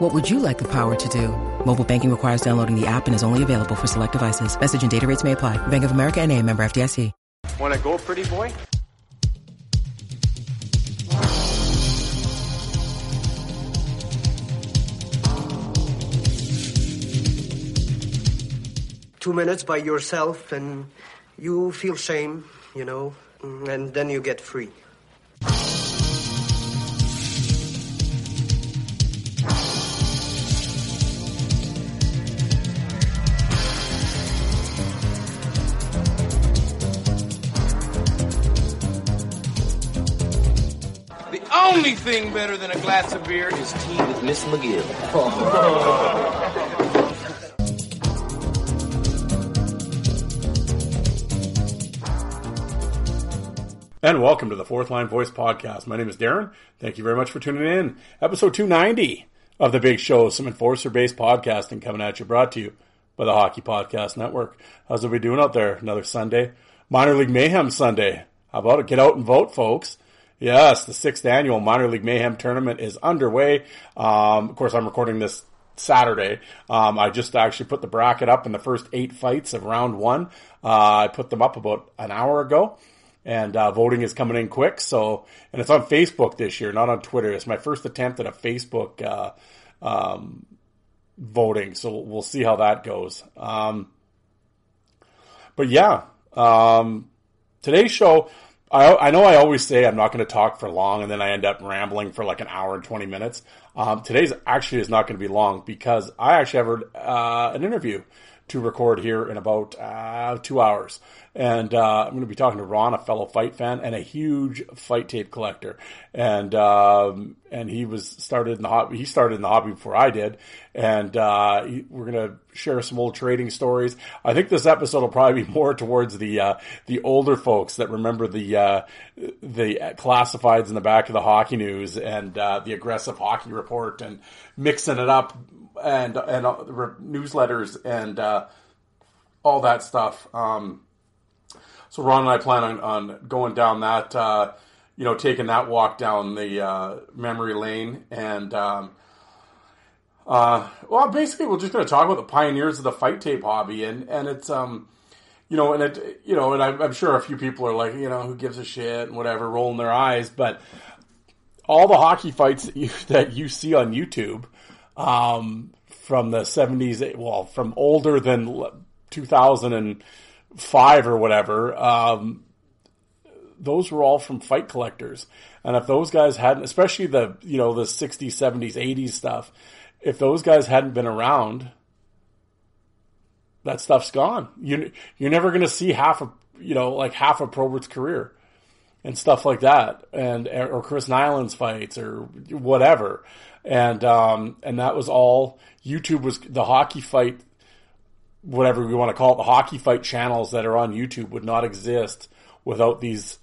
What would you like the power to do? Mobile banking requires downloading the app and is only available for select devices. Message and data rates may apply. Bank of America and a member FDIC. Want to go, pretty boy? Two minutes by yourself and you feel shame, you know, and then you get free. Only thing better than a glass of beer is tea with Miss McGill. And welcome to the Fourth Line Voice Podcast. My name is Darren. Thank you very much for tuning in. Episode 290 of The Big Show, some enforcer based podcasting coming at you, brought to you by the Hockey Podcast Network. How's everybody doing out there? Another Sunday? Minor League Mayhem Sunday. How about it? Get out and vote, folks. Yes, the sixth annual Minor League Mayhem tournament is underway. Um, of course, I'm recording this Saturday. Um, I just actually put the bracket up in the first eight fights of round one. Uh, I put them up about an hour ago and uh, voting is coming in quick. So, and it's on Facebook this year, not on Twitter. It's my first attempt at a Facebook uh, um, voting, so we'll see how that goes. Um, but yeah, um, today's show. I, I know I always say I'm not going to talk for long, and then I end up rambling for like an hour and 20 minutes. Um, today's actually is not going to be long because I actually have uh, an interview to record here in about uh, two hours. And uh, I'm going to be talking to Ron, a fellow fight fan and a huge fight tape collector. And um, and he was started in the hobby. He started in the hobby before I did. And uh, we're going to share some old trading stories. I think this episode will probably be more towards the uh, the older folks that remember the uh, the classifieds in the back of the hockey news and uh, the aggressive hockey report and mixing it up and and uh, newsletters and uh, all that stuff. Um, so Ron and I plan on, on going down that, uh, you know, taking that walk down the uh, memory lane, and um, uh, well, basically we're just going to talk about the pioneers of the fight tape hobby, and and it's um, you know, and it, you know, and I'm, I'm sure a few people are like, you know, who gives a shit and whatever, rolling their eyes, but all the hockey fights that you that you see on YouTube um, from the 70s, well, from older than 2005 or whatever, um, those were all from fight collectors. And if those guys hadn't, especially the, you know, the 60s, 70s, 80s stuff, if those guys hadn't been around, that stuff's gone. You, you're never going to see half of, you know, like half of Probert's career and stuff like that. And, or Chris Nilan's fights or whatever and um, and that was all. YouTube was the hockey fight, whatever we want to call it, the hockey fight channels that are on YouTube would not exist without these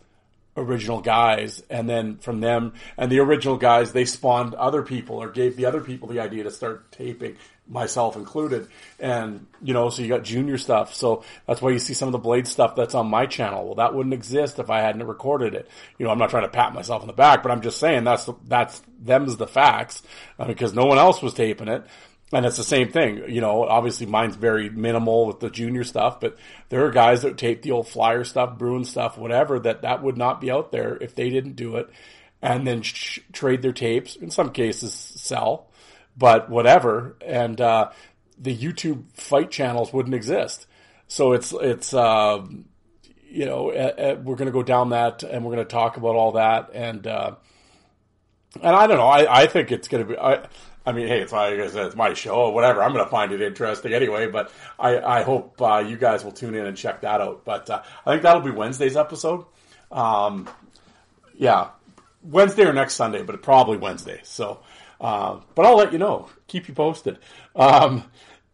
original guys. And then from them and the original guys, they spawned other people or gave the other people the idea to start taping myself included. And, you know, so you got junior stuff. So that's why you see some of the blade stuff that's on my channel. Well, that wouldn't exist if I hadn't recorded it. You know, I'm not trying to pat myself on the back, but I'm just saying that's, that's, them's the facts uh, because no one else was taping it. And it's the same thing, you know, obviously mine's very minimal with the junior stuff, but there are guys that tape the old flyer stuff, Bruin stuff, whatever, that that would not be out there if they didn't do it and then sh- trade their tapes, in some cases sell but whatever. And uh, the YouTube fight channels wouldn't exist. So it's it's uh, you know, we're going to go down that and we're going to talk about all that. And, uh, and I don't know. I, I think it's going to be, I, I mean, hey, it's said, it's my show or whatever. I'm going to find it interesting anyway, but I, I hope, uh, you guys will tune in and check that out. But, uh, I think that'll be Wednesday's episode. Um, yeah, Wednesday or next Sunday, but probably Wednesday. So, uh, but I'll let you know. Keep you posted. Um,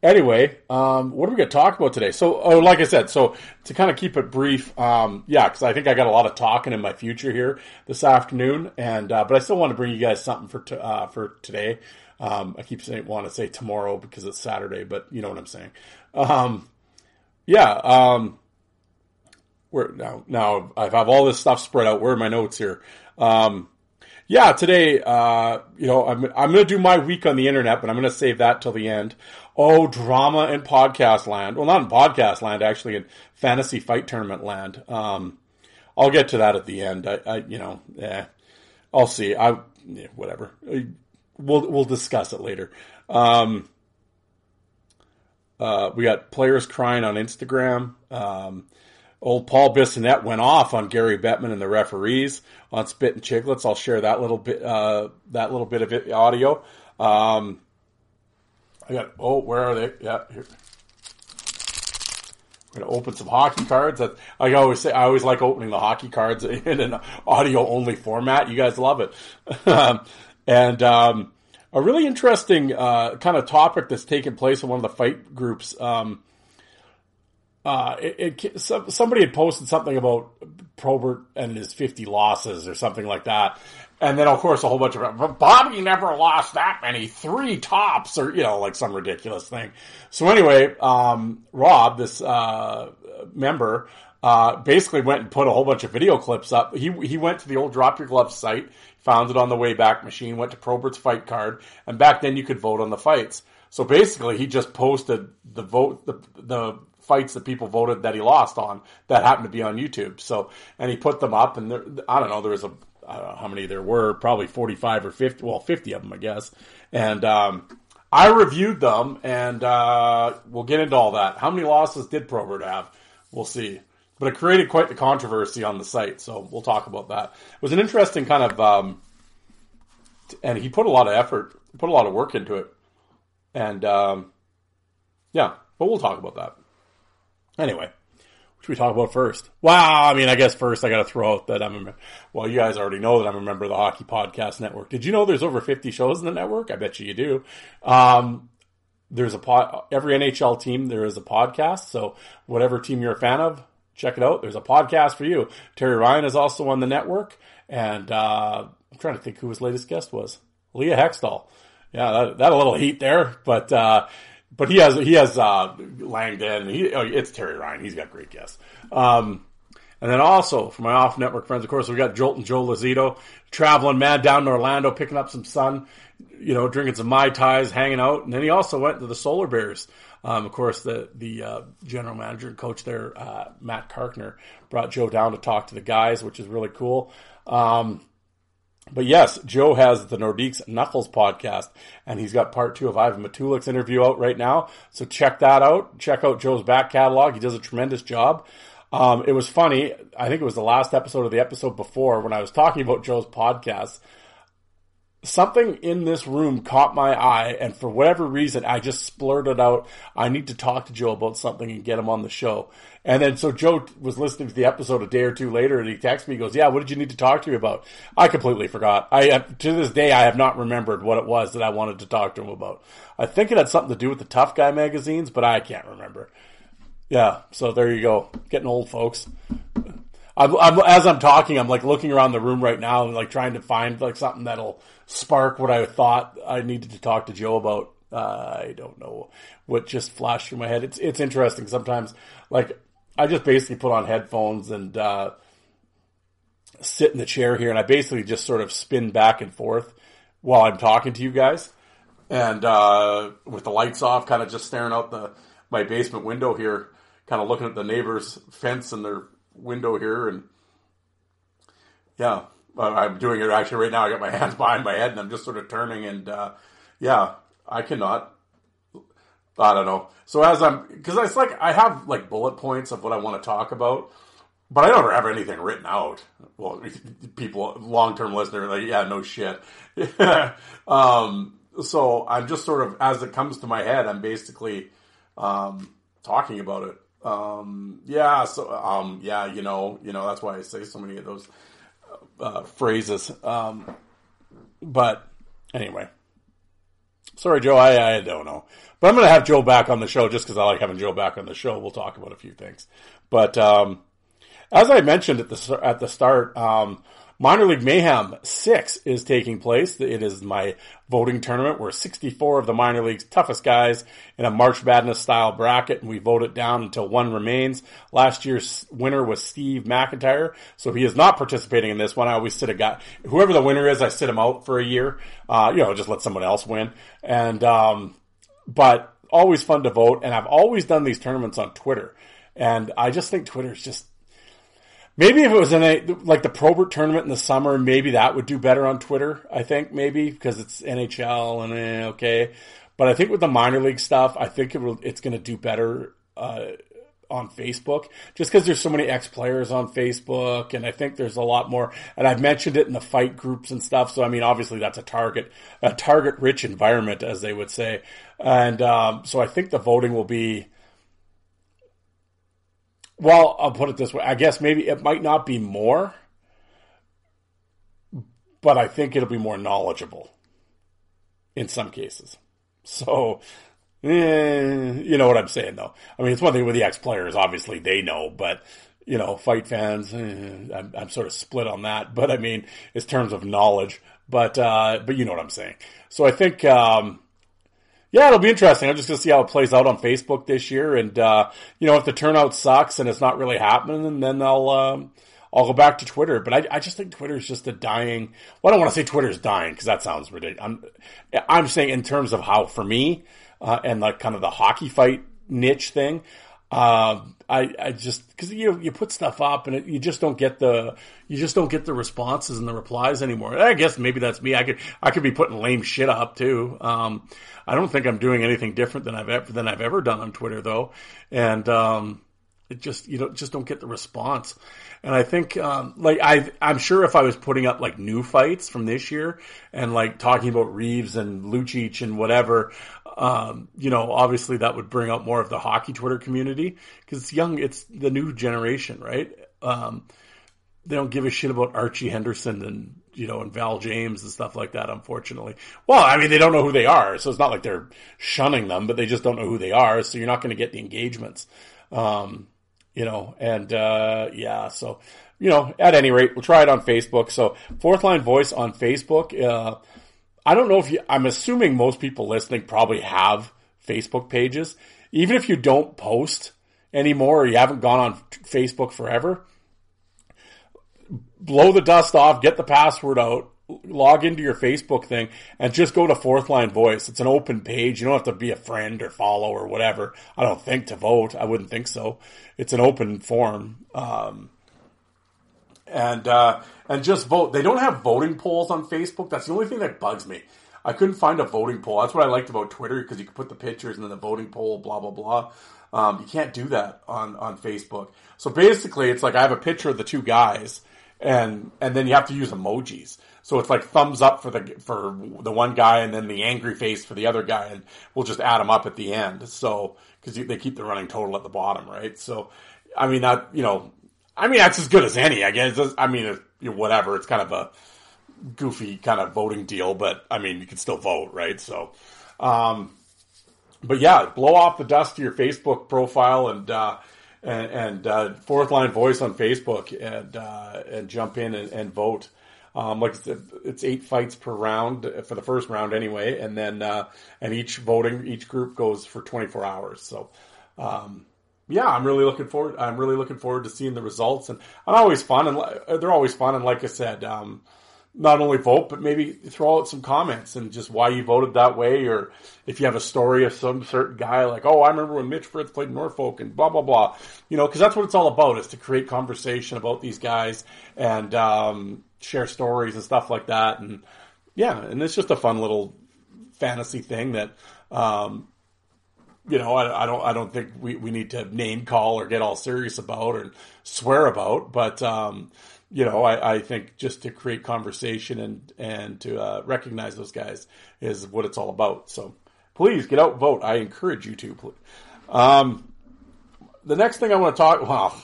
anyway, um, what are we going to talk about today? So, oh, like I said, so to kind of keep it brief, um, yeah, because I think I got a lot of talking in my future here this afternoon, and uh, but I still want to bring you guys something for t- uh, for today. Um, I keep saying want to say tomorrow because it's Saturday, but you know what I'm saying. Um, yeah. Um, where now? Now I have all this stuff spread out. Where are my notes here? Yeah, today, uh, you know, I'm, I'm going to do my week on the internet, but I'm going to save that till the end. Oh, drama in podcast land. Well, not in podcast land, actually, in fantasy fight tournament land. Um, I'll get to that at the end. I, I you know, eh, I'll see. I, yeah, whatever. We'll, we'll discuss it later. Um, uh, we got players crying on Instagram. Um, Old Paul Bissonnette went off on Gary Bettman and the referees on Spit and Chicklets. I'll share that little bit, uh, that little bit of it, audio. Um, I got. Oh, where are they? Yeah, here. I'm gonna open some hockey cards. That I always say. I always like opening the hockey cards in an audio only format. You guys love it, and um, a really interesting uh, kind of topic that's taken place in one of the fight groups. Um, uh, it, somebody had posted something about Probert and his 50 losses or something like that. And then, of course, a whole bunch of, Bobby never lost that many, three tops, or, you know, like some ridiculous thing. So anyway, um, Rob, this, uh, member, uh, basically went and put a whole bunch of video clips up. He, he went to the old Drop Your Gloves site, found it on the Wayback Machine, went to Probert's fight card, and back then you could vote on the fights. So basically, he just posted the vote, the, the fights that people voted that he lost on that happened to be on YouTube. So, and he put them up, and there, I don't know, there was a, I don't know how many there were, probably 45 or 50, well, 50 of them, I guess. And, um, I reviewed them, and, uh, we'll get into all that. How many losses did Probert have? We'll see. But it created quite the controversy on the site, so we'll talk about that. It was an interesting kind of, um, and he put a lot of effort, put a lot of work into it. And, um, yeah, but we'll talk about that. Anyway, should we talk about first? Wow, I mean, I guess first I got to throw out that I'm a, well, you guys already know that I'm a member of the Hockey Podcast Network. Did you know there's over 50 shows in the network? I bet you you do. Um, there's a pod, every NHL team, there is a podcast. So whatever team you're a fan of, check it out. There's a podcast for you. Terry Ryan is also on the network. And, uh, I'm trying to think who his latest guest was. Leah Hextall. Yeah, that, that a little heat there, but, uh, but he has he has uh, Langdon. He, oh, it's Terry Ryan. He's got great guests. Um, and then also for my off network friends, of course, we got Jolt and Joe Lazito traveling mad down to Orlando, picking up some sun, you know, drinking some mai tais, hanging out. And then he also went to the Solar Bears. Um, of course, the the uh, general manager and coach there, uh, Matt Carkner, brought Joe down to talk to the guys, which is really cool. Um, but yes, Joe has the Nordiques Knuckles podcast, and he's got part two of Ivan Matulik's interview out right now. So check that out. Check out Joe's back catalog. He does a tremendous job. Um, it was funny. I think it was the last episode of the episode before when I was talking about Joe's podcast something in this room caught my eye and for whatever reason I just splurted out I need to talk to Joe about something and get him on the show. And then so Joe was listening to the episode a day or two later and he texts me he goes, "Yeah, what did you need to talk to me about?" I completely forgot. I to this day I have not remembered what it was that I wanted to talk to him about. I think it had something to do with the Tough Guy magazines, but I can't remember. Yeah, so there you go. Getting old folks. I'm, I'm, as I'm talking, I'm like looking around the room right now and like trying to find like something that'll spark what I thought I needed to talk to Joe about. Uh, I don't know what just flashed through my head. It's it's interesting sometimes. Like I just basically put on headphones and uh, sit in the chair here, and I basically just sort of spin back and forth while I'm talking to you guys, and uh, with the lights off, kind of just staring out the my basement window here, kind of looking at the neighbor's fence and their window here, and yeah, I'm doing it actually right now. I got my hands behind my head, and I'm just sort of turning, and uh, yeah, I cannot. I don't know. So as I'm, because it's like I have like bullet points of what I want to talk about, but I don't have anything written out. Well, people, long term listener, like, yeah, no shit. um, so I'm just sort of, as it comes to my head, I'm basically um, talking about it. Um, yeah, so um, yeah, you know, you know, that's why I say so many of those uh, phrases. Um, but anyway, sorry, Joe. I, I don't know, but I'm going to have Joe back on the show just because I like having Joe back on the show. We'll talk about a few things, but um, as I mentioned at the at the start, um, Minor League Mayhem 6 is taking place. It is my voting tournament where 64 of the minor league's toughest guys in a March Madness style bracket, and we vote it down until one remains. Last year's winner was Steve McIntyre, so he is not participating in this one. I always sit a guy, whoever the winner is, I sit him out for a year. Uh, you know, just let someone else win. And, um, but always fun to vote, and I've always done these tournaments on Twitter. And I just think Twitter is just Maybe if it was in a like the Probert tournament in the summer, maybe that would do better on Twitter. I think maybe because it's NHL and eh, okay, but I think with the minor league stuff, I think it will, it's going to do better uh, on Facebook just because there's so many ex players on Facebook, and I think there's a lot more. And I've mentioned it in the fight groups and stuff. So I mean, obviously that's a target a target rich environment, as they would say, and um, so I think the voting will be well, I'll put it this way. I guess maybe it might not be more, but I think it'll be more knowledgeable in some cases. So, eh, you know what I'm saying, though. I mean, it's one thing with the ex players. Obviously, they know, but you know, fight fans, eh, I'm, I'm, sort of split on that. But I mean, in terms of knowledge, but uh, but you know what I'm saying. So I think. Um, yeah, it'll be interesting. I'm just going to see how it plays out on Facebook this year. And, uh, you know, if the turnout sucks and it's not really happening, then I'll, um, I'll go back to Twitter. But I, I just think Twitter is just a dying, well, I don't want to say Twitter is dying because that sounds ridiculous. I'm, I'm saying in terms of how, for me, uh, and like kind of the hockey fight niche thing, uh, I, I just because you you put stuff up and it, you just don't get the you just don't get the responses and the replies anymore. I guess maybe that's me. I could I could be putting lame shit up too. Um, I don't think I'm doing anything different than I've ever than I've ever done on Twitter though, and um, it just you don't just don't get the response. And I think um, like I I'm sure if I was putting up like new fights from this year and like talking about Reaves and Lucic and whatever, um, you know, obviously that would bring up more of the hockey Twitter community because it's young, it's the new generation, right? Um, they don't give a shit about Archie Henderson and you know and Val James and stuff like that. Unfortunately, well, I mean they don't know who they are, so it's not like they're shunning them, but they just don't know who they are. So you're not going to get the engagements, um, you know. And uh, yeah, so you know, at any rate, we'll try it on Facebook. So fourth line voice on Facebook. Uh, I don't know if you, I'm assuming most people listening probably have Facebook pages. Even if you don't post anymore or you haven't gone on Facebook forever, blow the dust off, get the password out, log into your Facebook thing, and just go to Fourth Line Voice. It's an open page. You don't have to be a friend or follow or whatever. I don't think to vote. I wouldn't think so. It's an open form. Um, and uh, and just vote. They don't have voting polls on Facebook. That's the only thing that bugs me. I couldn't find a voting poll. That's what I liked about Twitter because you could put the pictures and then the voting poll, blah blah blah. Um, you can't do that on on Facebook. So basically, it's like I have a picture of the two guys, and and then you have to use emojis. So it's like thumbs up for the for the one guy, and then the angry face for the other guy, and we'll just add them up at the end. So because they keep the running total at the bottom, right? So I mean that you know I mean, that's as good as any, I guess. I mean, you know, whatever. It's kind of a goofy kind of voting deal, but I mean, you can still vote, right? So, um, but yeah, blow off the dust to your Facebook profile and, uh, and, and uh, fourth line voice on Facebook and, uh, and jump in and, and vote. Um, like it's eight fights per round for the first round anyway, and then uh, and each voting each group goes for 24 hours. So um, yeah, I'm really looking forward. I'm really looking forward to seeing the results, and I'm always fun, and they're always fun. And like I said, um, not only vote, but maybe throw out some comments and just why you voted that way, or if you have a story of some certain guy, like, oh, I remember when Mitch Fritz played Norfolk, and blah blah blah. You know, because that's what it's all about is to create conversation about these guys and um, share stories and stuff like that. And yeah, and it's just a fun little fantasy thing that. Um, you know, I, I, don't, I don't think we, we need to name call or get all serious about or swear about, but, um, you know, I, I think just to create conversation and, and to, uh, recognize those guys is what it's all about. So please get out, vote. I encourage you to, please. Um, the next thing I want to talk, well,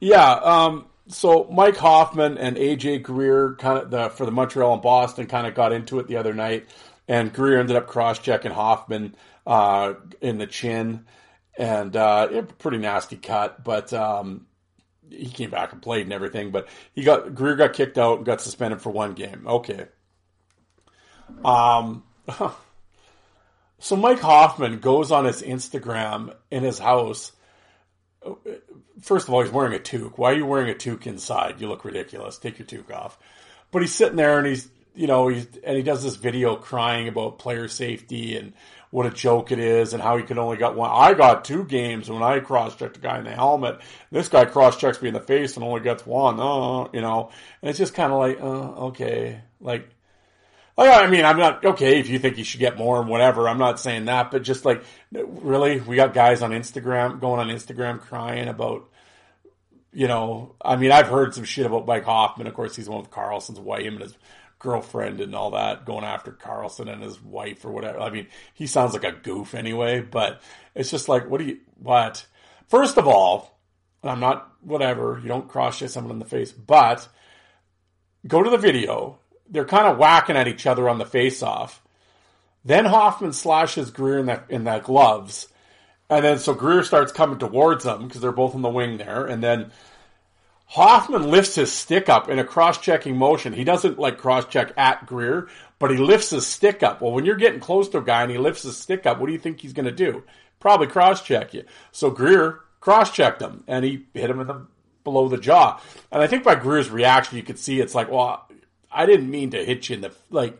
yeah, um, so Mike Hoffman and AJ Greer kind of the, for the Montreal and Boston kind of got into it the other night, and Greer ended up cross checking Hoffman uh, in the chin, and uh, pretty nasty cut. But um, he came back and played and everything. But he got Greer got kicked out and got suspended for one game. Okay. Um. So Mike Hoffman goes on his Instagram in his house. First of all, he's wearing a toque. Why are you wearing a toque inside? You look ridiculous. Take your toque off. But he's sitting there and he's, you know, he's and he does this video crying about player safety and what a joke it is and how he could only got one. I got two games when I cross checked a guy in the helmet. This guy cross checks me in the face and only gets one. Oh, you know, and it's just kind of like, uh, okay, like. Oh, I mean, I'm not okay if you think you should get more and whatever. I'm not saying that, but just like, really, we got guys on Instagram going on Instagram crying about, you know, I mean, I've heard some shit about Mike Hoffman. Of course, he's one of Karlsson's wife and his girlfriend and all that going after Karlsson and his wife or whatever. I mean, he sounds like a goof anyway, but it's just like, what do you, what? First of all, I'm not, whatever, you don't cross check someone in the face, but go to the video. They're kind of whacking at each other on the face off. Then Hoffman slashes Greer in that, in that gloves. And then so Greer starts coming towards them because they're both in the wing there. And then Hoffman lifts his stick up in a cross-checking motion. He doesn't like cross-check at Greer, but he lifts his stick up. Well, when you're getting close to a guy and he lifts his stick up, what do you think he's going to do? Probably cross-check you. So Greer cross-checked him and he hit him in the below the jaw. And I think by Greer's reaction, you could see it's like, well, I didn't mean to hit you in the like.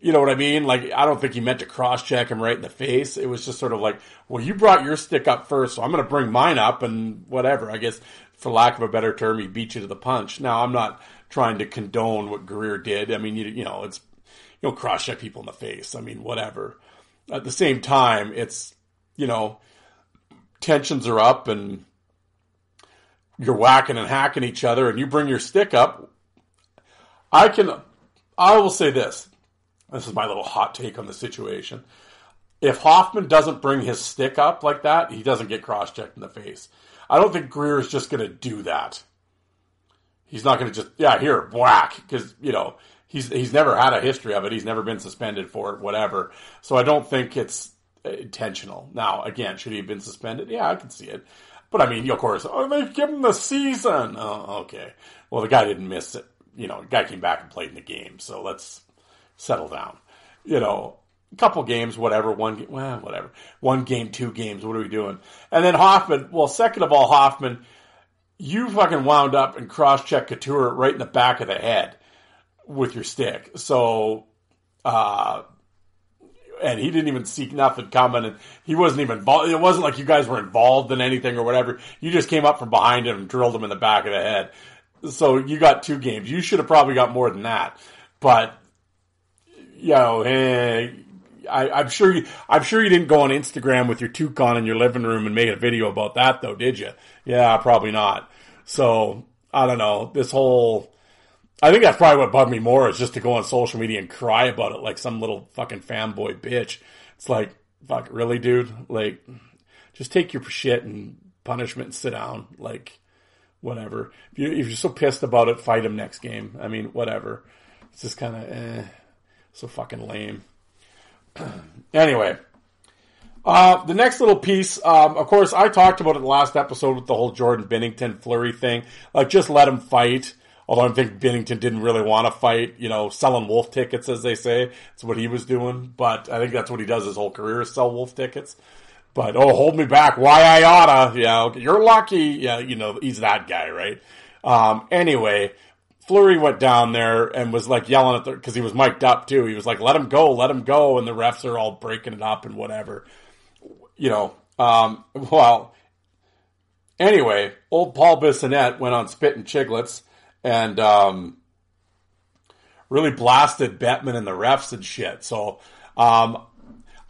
You know what I mean? Like, I don't think he meant to cross check him right in the face. It was just sort of like, well, you brought your stick up first, so I'm going to bring mine up and whatever. I guess for lack of a better term, he beat you to the punch. Now, I'm not trying to condone what Greer did. I mean, you, you know, it's, you know, cross check people in the face. I mean, whatever. At the same time, it's, you know, tensions are up and you're whacking and hacking each other and you bring your stick up. I can, I will say this. This is my little hot take on the situation. If Hoffman doesn't bring his stick up like that, he doesn't get cross checked in the face. I don't think Greer is just going to do that. He's not going to just yeah here whack because you know he's he's never had a history of it. He's never been suspended for it, whatever. So I don't think it's uh, intentional. Now again, should he have been suspended? Yeah, I can see it. But I mean, of course, oh, they've given the season. Oh, okay. Well, the guy didn't miss it. You know, the guy came back and played in the game. So let's settle down. You know, a couple games, whatever, one game, well, whatever, one game, two games, what are we doing? And then Hoffman, well, second of all, Hoffman, you fucking wound up and cross check Couture right in the back of the head with your stick. So, uh, and he didn't even see nothing coming, and he wasn't even involved. It wasn't like you guys were involved in anything or whatever. You just came up from behind him and drilled him in the back of the head. So you got two games. You should have probably got more than that, but you know, eh, I, am sure you, I'm sure you didn't go on Instagram with your toucan in your living room and make a video about that though, did you? Yeah, probably not. So I don't know. This whole, I think that's probably what bugged me more is just to go on social media and cry about it like some little fucking fanboy bitch. It's like, fuck, really, dude? Like, just take your shit and punishment and sit down. Like, whatever. If, you, if you're so pissed about it, fight him next game. I mean, whatever. It's just kind of, eh, so fucking lame. anyway, uh, the next little piece, um, of course, I talked about it last episode with the whole Jordan Binnington Fleury thing. Like, just let him fight. Although I think Binnington didn't really want to fight, you know, selling wolf tickets, as they say. It's what he was doing. But I think that's what he does his whole career is sell wolf tickets. But, oh, hold me back. Why I oughta. Yeah, you're lucky. Yeah, you know, he's that guy, right? Um, anyway, Fleury went down there and was like yelling at the because he was mic'd up too. He was like, "Let him go, let him go," and the refs are all breaking it up and whatever. You know, um, well, anyway, old Paul Bissonnette went on Spit and Chicklets and um, really blasted Bettman and the refs and shit. So um,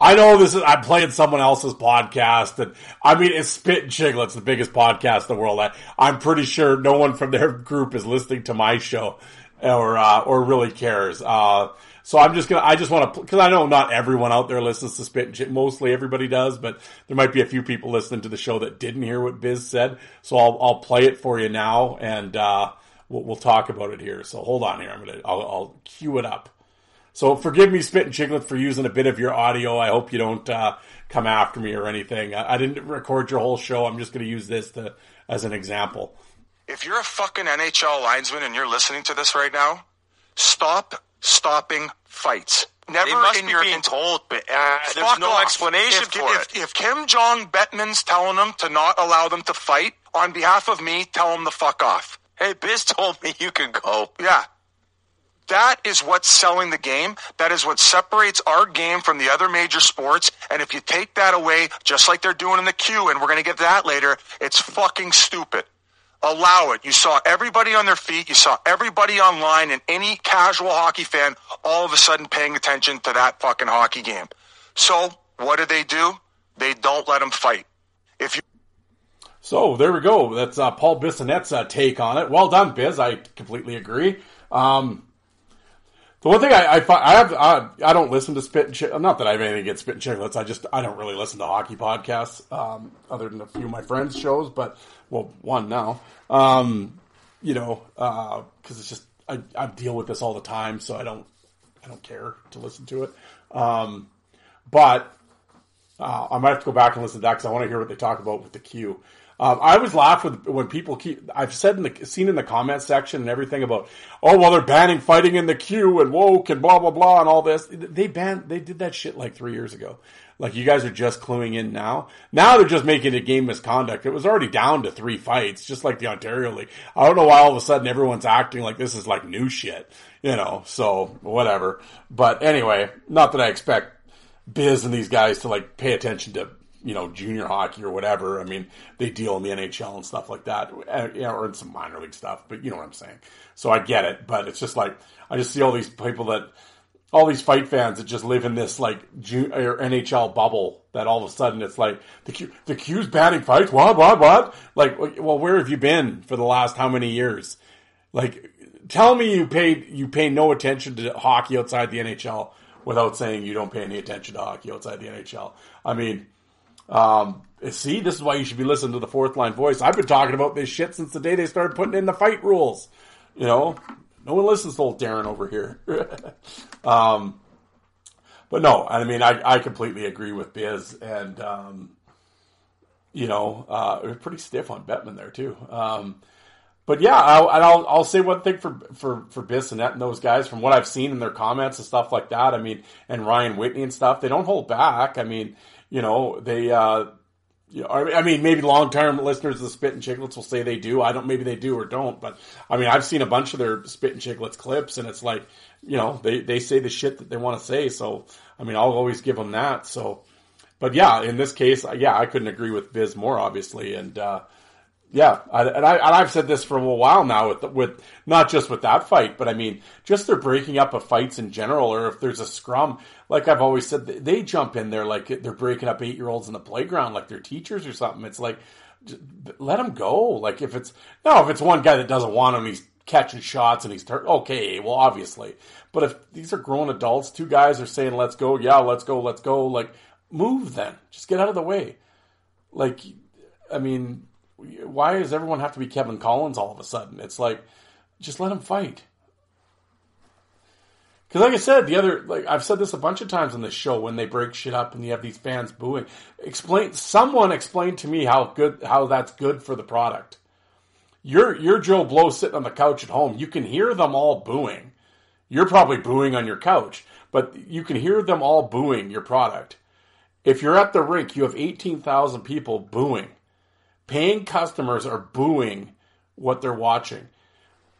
I know this is, I'm playing someone else's podcast and I mean, it's Spit and Chicklets, the biggest podcast in the world. I, I'm pretty sure no one from their group is listening to my show or, uh, or really cares. Uh, so I'm just gonna, I just want to, cause I know not everyone out there listens to Spit and Chick, mostly everybody does, but there might be a few people listening to the show that didn't hear what Biz said. So I'll, I'll play it for you now and, uh, we'll, we'll talk about it here. So hold on here. I'm gonna, I'll, I'll cue it up. So forgive me, Spit and Chiclet, for using a bit of your audio. I hope you don't uh, come after me or anything. I, I, didn't record your whole show. I'm just going to use this to, as an example. If you're a fucking NHL linesman and you're listening to this right now, stop stopping fights. Never they must in be your being int- told, but uh, there's no off. explanation if, for if, it. If Kim Jong Bettman's telling them to not allow them to fight, on behalf of me, tell them the fuck off. Hey, Biz told me you can go. Yeah. That is what's selling the game. That is what separates our game from the other major sports. And if you take that away, just like they're doing in the queue, and we're going to get that later, it's fucking stupid. Allow it. You saw everybody on their feet. You saw everybody online and any casual hockey fan all of a sudden paying attention to that fucking hockey game. So what do they do? They don't let them fight. If you So there we go. That's uh, Paul Bissonnette's uh, take on it. Well done, Biz. I completely agree. Um, the one thing I I, I have I, I don't listen to Spit and Chick. Not that I have anything against Spit and Chicklets. I just I don't really listen to hockey podcasts um, other than a few of my friends' shows. But well, one now. Um, you know, because it's just I, I deal with this all the time, so I don't I don't care to listen to it. Um, but uh, I might have to go back and listen to that because I want to hear what they talk about with the queue. Um, I always laugh with when people keep. I've said in the seen in the comment section and everything about, oh well, they're banning fighting in the queue and woke and blah blah blah and all this. They banned. They did that shit like three years ago. Like you guys are just cluing in now. Now they're just making it game misconduct. It was already down to three fights, just like the Ontario League. I don't know why all of a sudden everyone's acting like this is like new shit. You know, so whatever. But anyway, not that I expect Biz and these guys to like pay attention to you know junior hockey or whatever. I mean, they deal in the NHL and stuff like that, uh, or in some minor league stuff. But you know what I'm saying. So I get it, but it's just like I just see all these people that all these fight fans that just live in this like Ju- or NHL bubble that all of a sudden it's like the Q, the Q's banning fights. What what what? Like, well, where have you been for the last how many years? Like, tell me you paid you pay no attention to hockey outside the NHL without saying you don't pay any attention to hockey outside the NHL. I mean, um, see, this is why you should be listening to the fourth line voice. I've been talking about this shit since the day they started putting in the fight rules. You know, no one listens to old Darren over here. um, but no, I mean, I, I completely agree with Biz, and um, you know, uh, it pretty stiff on Bettman there too. Um, but yeah, I'll, and I'll I'll say one thing for for for Bissonnette and those guys from what I've seen in their comments and stuff like that. I mean, and Ryan Whitney and stuff, they don't hold back. I mean, you know, they. Uh, you know, I mean, maybe long term listeners of the Spit and Chicklets will say they do. I don't. Maybe they do or don't. But I mean, I've seen a bunch of their Spit and Chicklets clips, and it's like, you know, they they say the shit that they want to say. So I mean, I'll always give them that. So, but yeah, in this case, yeah, I couldn't agree with Biz more, obviously, and. uh yeah, and I and I've said this for a little while now with with not just with that fight, but I mean just their breaking up of fights in general, or if there's a scrum, like I've always said, they jump in there like they're breaking up eight year olds in the playground, like they're teachers or something. It's like let them go. Like if it's no, if it's one guy that doesn't want him, he's catching shots and he's tur- okay. Well, obviously, but if these are grown adults, two guys are saying let's go, yeah, let's go, let's go. Like move then, just get out of the way. Like, I mean why does everyone have to be Kevin Collins all of a sudden? It's like, just let him fight. Because, like I said, the other, like I've said this a bunch of times on this show, when they break shit up and you have these fans booing, explain. Someone explain to me how good, how that's good for the product. You're you're Joe Blow sitting on the couch at home. You can hear them all booing. You're probably booing on your couch, but you can hear them all booing your product. If you're at the rink, you have eighteen thousand people booing paying customers are booing what they're watching.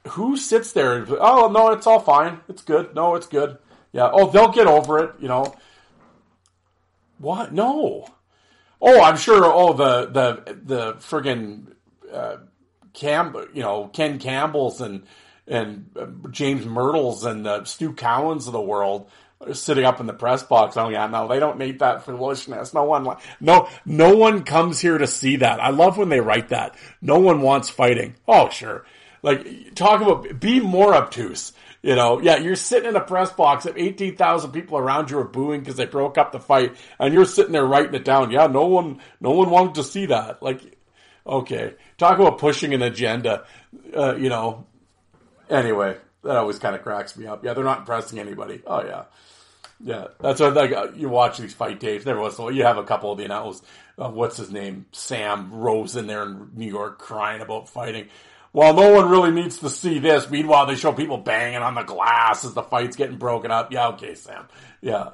Who sits there and oh no, it's all fine, it's good. No, it's good. Yeah. Oh, they'll get over it. You know. What? No. Oh, I'm sure. Oh, the the the friggin' uh, Cam, you know, Ken Campbell's and and uh, James Mirtles and the Stu Cowans of the world. Sitting up in the press box. Oh yeah, no, they don't need that foolishness. No one, no, no one comes here to see that. I love when they write that. No one wants fighting. Oh sure, like talk about be more obtuse. You know, yeah, you're sitting in a press box and 18,000 people around you are booing because they broke up the fight and you're sitting there writing it down. Yeah, no one, no one wanted to see that. Like, okay. Talk about pushing an agenda. Uh, you know, anyway, that always kind of cracks me up. Yeah, they're not impressing anybody. Oh yeah. Yeah, that's what like uh, you watch these fight tapes. Every once in a while, you have a couple of the announcers. Uh, what's his name? Sam Rose in there in New York crying about fighting. Well, no one really needs to see this. Meanwhile, they show people banging on the glass as the fight's getting broken up. Yeah, okay, Sam. Yeah,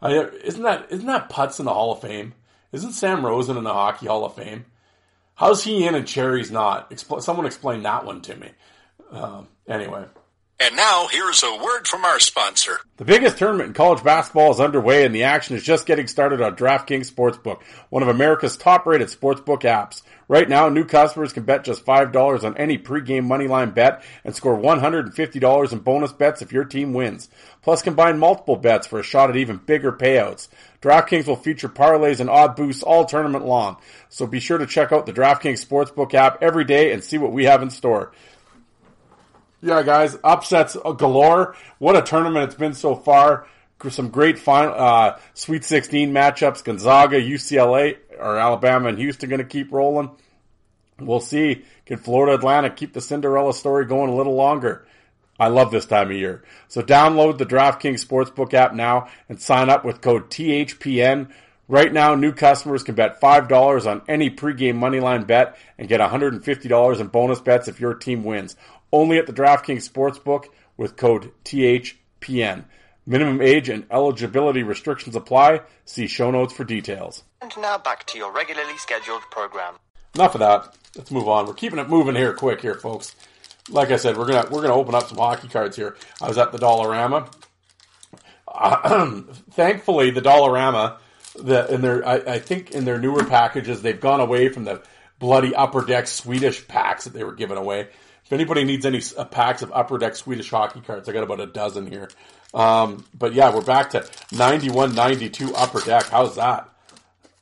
uh, isn't that isn't that Putz in the Hall of Fame? Isn't Sam Rosen in the Hockey Hall of Fame? How's he in and Cherry's not? Expl- someone explain that one to me. Um, anyway. And now, here's a word from our sponsor. The biggest tournament in college basketball is underway, and the action is just getting started on DraftKings Sportsbook, one of America's top rated sportsbook apps. Right now, new customers can bet just $5 on any pregame moneyline bet and score $150 in bonus bets if your team wins. Plus, combine multiple bets for a shot at even bigger payouts. DraftKings will feature parlays and odd boosts all tournament long, so be sure to check out the DraftKings Sportsbook app every day and see what we have in store. Yeah, guys, upsets galore. What a tournament it's been so far. Some great final, uh, Sweet 16 matchups. Gonzaga, UCLA, or Alabama and Houston going to keep rolling. We'll see. Can Florida Atlantic keep the Cinderella story going a little longer? I love this time of year. So download the DraftKings Sportsbook app now and sign up with code THPN. Right now, new customers can bet $5 on any pregame moneyline bet and get $150 in bonus bets if your team wins only at the DraftKings Sportsbook with code THPN. Minimum age and eligibility restrictions apply. See show notes for details. And now back to your regularly scheduled program. Enough of that. Let's move on. We're keeping it moving here quick here, folks. Like I said, we're gonna we're gonna open up some hockey cards here. I was at the Dollarama. Uh, thankfully, the Dollarama, the in their I, I think in their newer packages, they've gone away from the bloody upper deck Swedish packs that they were giving away. If anybody needs any uh, packs of Upper Deck Swedish hockey cards, I got about a dozen here. Um, but yeah, we're back to 91 92 Upper Deck. How's that?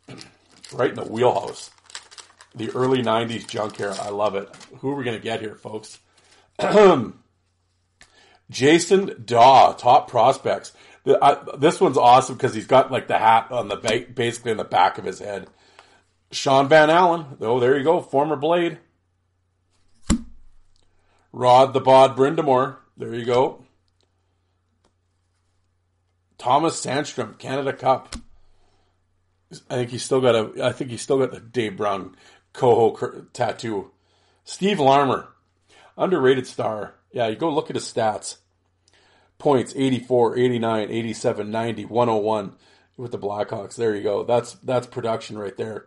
right in the wheelhouse. The early 90s junk here. I love it. Who are we going to get here, folks? Jason Dawe, top prospects. The, uh, this one's awesome because he's got like the hat on the basically on the back of his head. Shaun Van Allen. Oh, there you go. Former Blade. Rod the Bod Brind'Amour. There you go. Tomas Sandstrom, Canada Cup. I think he's still got a. I think he's still got the Dave Brown coho tattoo. Steve Larmer, underrated star. Yeah, you go look at his stats. Points 84, 89, 87, 90, 101 with the Blackhawks. There you go. That's that's production right there.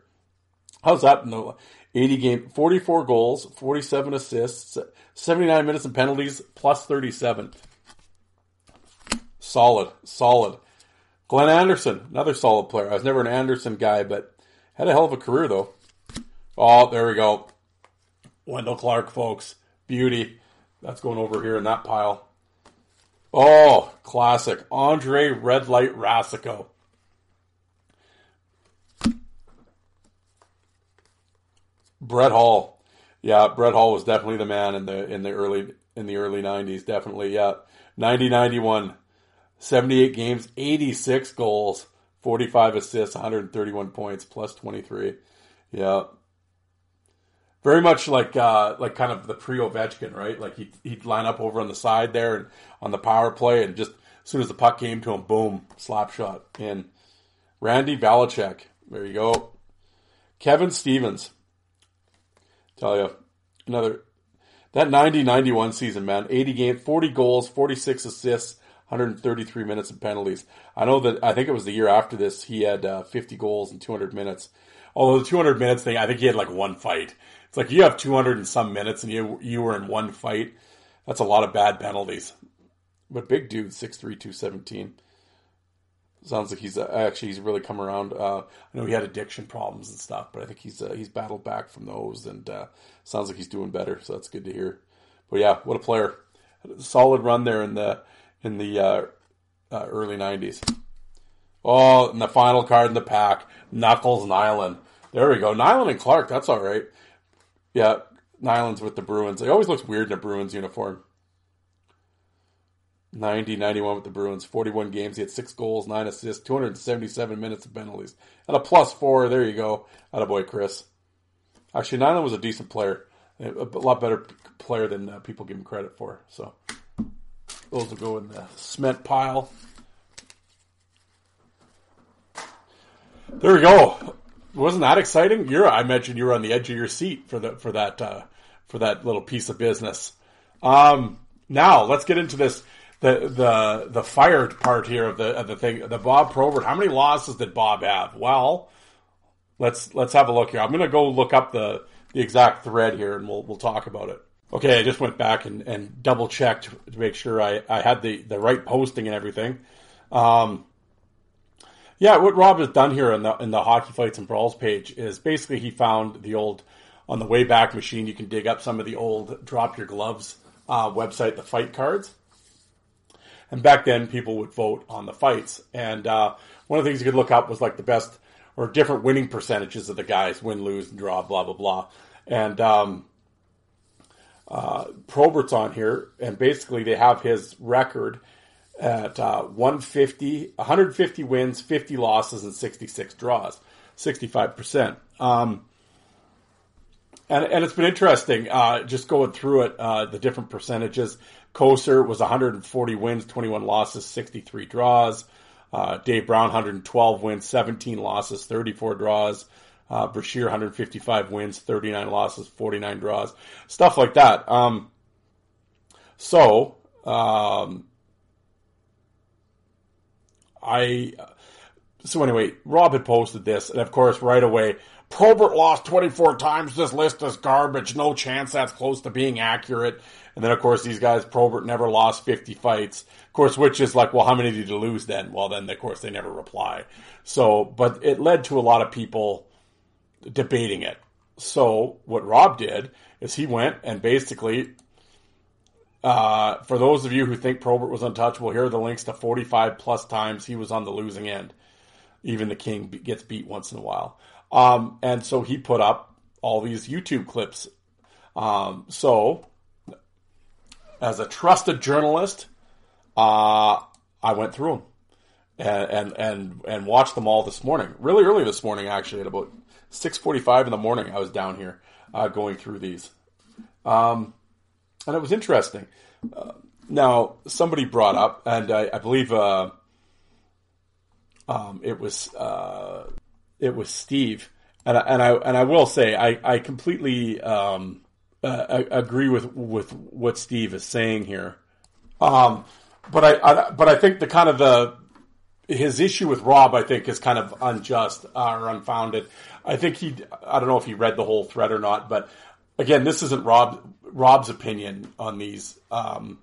How's that the 80 game, 44 goals, 47 assists, 79 minutes and penalties, plus 37. Solid, solid. Glenn Anderson, another solid player. I was never an Anderson guy, but had a hell of a career though. Oh, there we go. Wendel Clark, folks. Beauty. That's going over here in that pile. Oh, classic. Andre Red Light Racicot. Brett Hull. Yeah, Brett Hull was definitely the man in the in the early in the early 90s, definitely. Yeah. 90 91 78 games, 86 goals, 45 assists, 131 points, plus 23. Yeah. Very much like uh, like kind of the pre Ovechkin, right? Like he'd, he'd line up over on the side there and on the power play, and just as soon as the puck came to him, boom, slap shot in. Randy Velischek, there you go. Kevin Stevens, Tell you, another that 90-91 season, man, 80 games, 40 goals, 46 assists, 133 minutes of penalties. I know that I think it was the year after this he had uh, 50 goals and 200 minutes. Although the 200 minutes thing, I think he had like one fight. It's like you have 200 and some minutes and you you were in one fight. That's a lot of bad penalties. But big dude, 6'3", 217 sounds like he's uh, actually he's really come around. Uh, I know he had addiction problems and stuff, but I think he's uh, he's battled back from those, and uh, sounds like he's doing better. So that's good to hear. But yeah, what a player! Solid run there in the in the uh, uh, early '90s. Oh, and the final card in the pack, Knuckles Nilan. There we go. Nilan and Clark. That's all right. Yeah, Nilan's with the Bruins. He always looks weird in a Bruins uniform. 90, 91 with the Bruins. 41 games. He had six goals, nine assists, 277 minutes of penalties. And a plus four. There you go. Out of boy, Chris. Actually, Nilan was a decent player. A lot better player than uh, people give him credit for. So those will go in the cement pile. There we go. Wasn't that exciting? You're, I mentioned you were on the edge of your seat for the for that uh, for that little piece of business. Um, now let's get into this the the the fired part here of the of the thing. The Bob Probert. How many losses did Bob have? Well, let's let's have a look here. I'm going to go look up the the exact thread here, and we'll we'll talk about it. Okay, I just went back and, and double checked to make sure I, I had the, the right posting and everything. Um, yeah, what Rob has done here in the in the hockey fights and brawls page is basically he found the old on the Wayback Machine. You can dig up some of the old drop your gloves uh, website, the fight cards. And back then, people would vote on the fights. And uh, one of the things you could look up was like the best or different winning percentages of the guys, win, lose, and draw, blah blah blah. And um, uh, Probert's on here, and basically they have his record at uh, 150, 150 wins, 50 losses, and 66 draws, 65%. Um, and, and it's been interesting uh, just going through it, uh, the different percentages. Kocur was 140 wins, 21 losses, 63 draws. Uh, Dave Brown, 112 wins, 17 losses, 34 draws. Uh, Brashear, 155 wins, 39 losses, 49 draws. Stuff like that. Um, so, um, I so anyway, Rob had posted this, and of course, right away, Probert lost 24 times. This list is garbage. No chance that's close to being accurate. And then, of course, these guys, Probert never lost 50 fights. Of course, which is like, well, how many did you lose then? Well, then, of course, they never reply. So, but it led to a lot of people debating it. So, what Rob did is he went and basically uh, for those of you who think Probert was untouchable, here are the links to 45 plus times he was on the losing end. Even the king gets beat once in a while. Um, and so he put up all these YouTube clips. Um, so, as a trusted journalist, uh, I went through them and, and and and watched them all this morning. Really early this morning, actually, at about 6:45 in the morning, I was down here uh, going through these. Um, and it was interesting. Uh, now, somebody brought up, and I, I believe uh, um, it was uh, it was Steve, and I, and I and I will say I I completely um, uh, agree with with what Steve is saying here. Um, but I, I, but I think the kind of the his issue with Rob I think is kind of unjust uh, or unfounded. I think he I don't know if he read the whole thread or not, but again, this isn't Rob Rob's opinion on these. Um,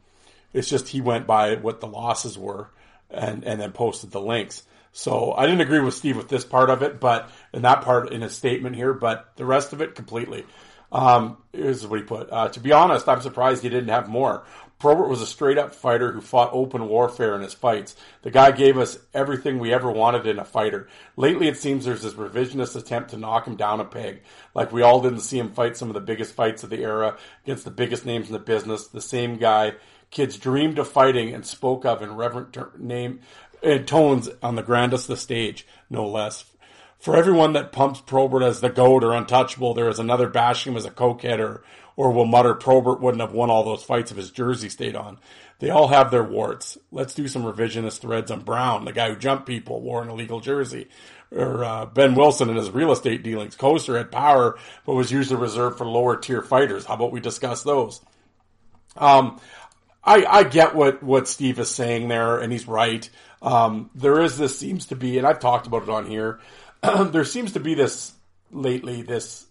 it's just he went by what the losses were and and then posted the links. So I didn't agree with Steve with this part of it, but in that part in his statement here, but the rest of it completely. Um, here's what he put. Uh, to be honest, I'm surprised he didn't have more. Probert was a straight up fighter who fought open warfare in his fights. The guy gave us everything we ever wanted in a fighter. Lately, it seems there's this revisionist attempt to knock him down a peg. Like we all didn't see him fight some of the biggest fights of the era against the biggest names in the business. The same guy kids dreamed of fighting and spoke of in reverent ter- name and tones on the grandest of the stage, no less. For everyone that pumps Probert as the goat or untouchable, there is another bashing him as a cokehead or or will mutter Probert wouldn't have won all those fights if his jersey stayed on. They all have their warts. Let's do some revisionist threads on Brown, the guy who jumped people, wore an illegal jersey. Or uh, Behn Wilson and his real estate dealings. Kocur had power, but was usually reserved for lower tier fighters. How about we discuss those? Um, I, I get what, what Steve is saying there, and he's right. Um, there is this seems to be, and I've talked about it on here. there seems to be this lately, this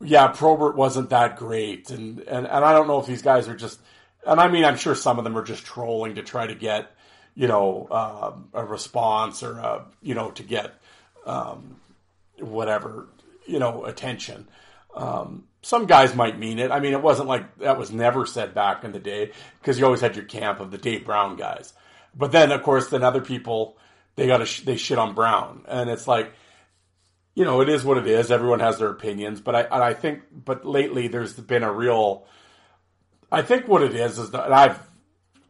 yeah, Probert wasn't that great, and, and and I don't know if these guys are just, and I mean, I'm sure some of them are just trolling to try to get, you know, uh, a response or a, you know, to get, um, whatever, you know, attention. Um, some guys might mean it. I mean, it wasn't like that was never said back in the day because you always had your camp of the Dave Brown guys. but then of course then other people they got sh- they shit on Brown, and it's like you know, it is what it is. Everyone has their opinions, but I I think but lately there's been a real. I think what it is is that I've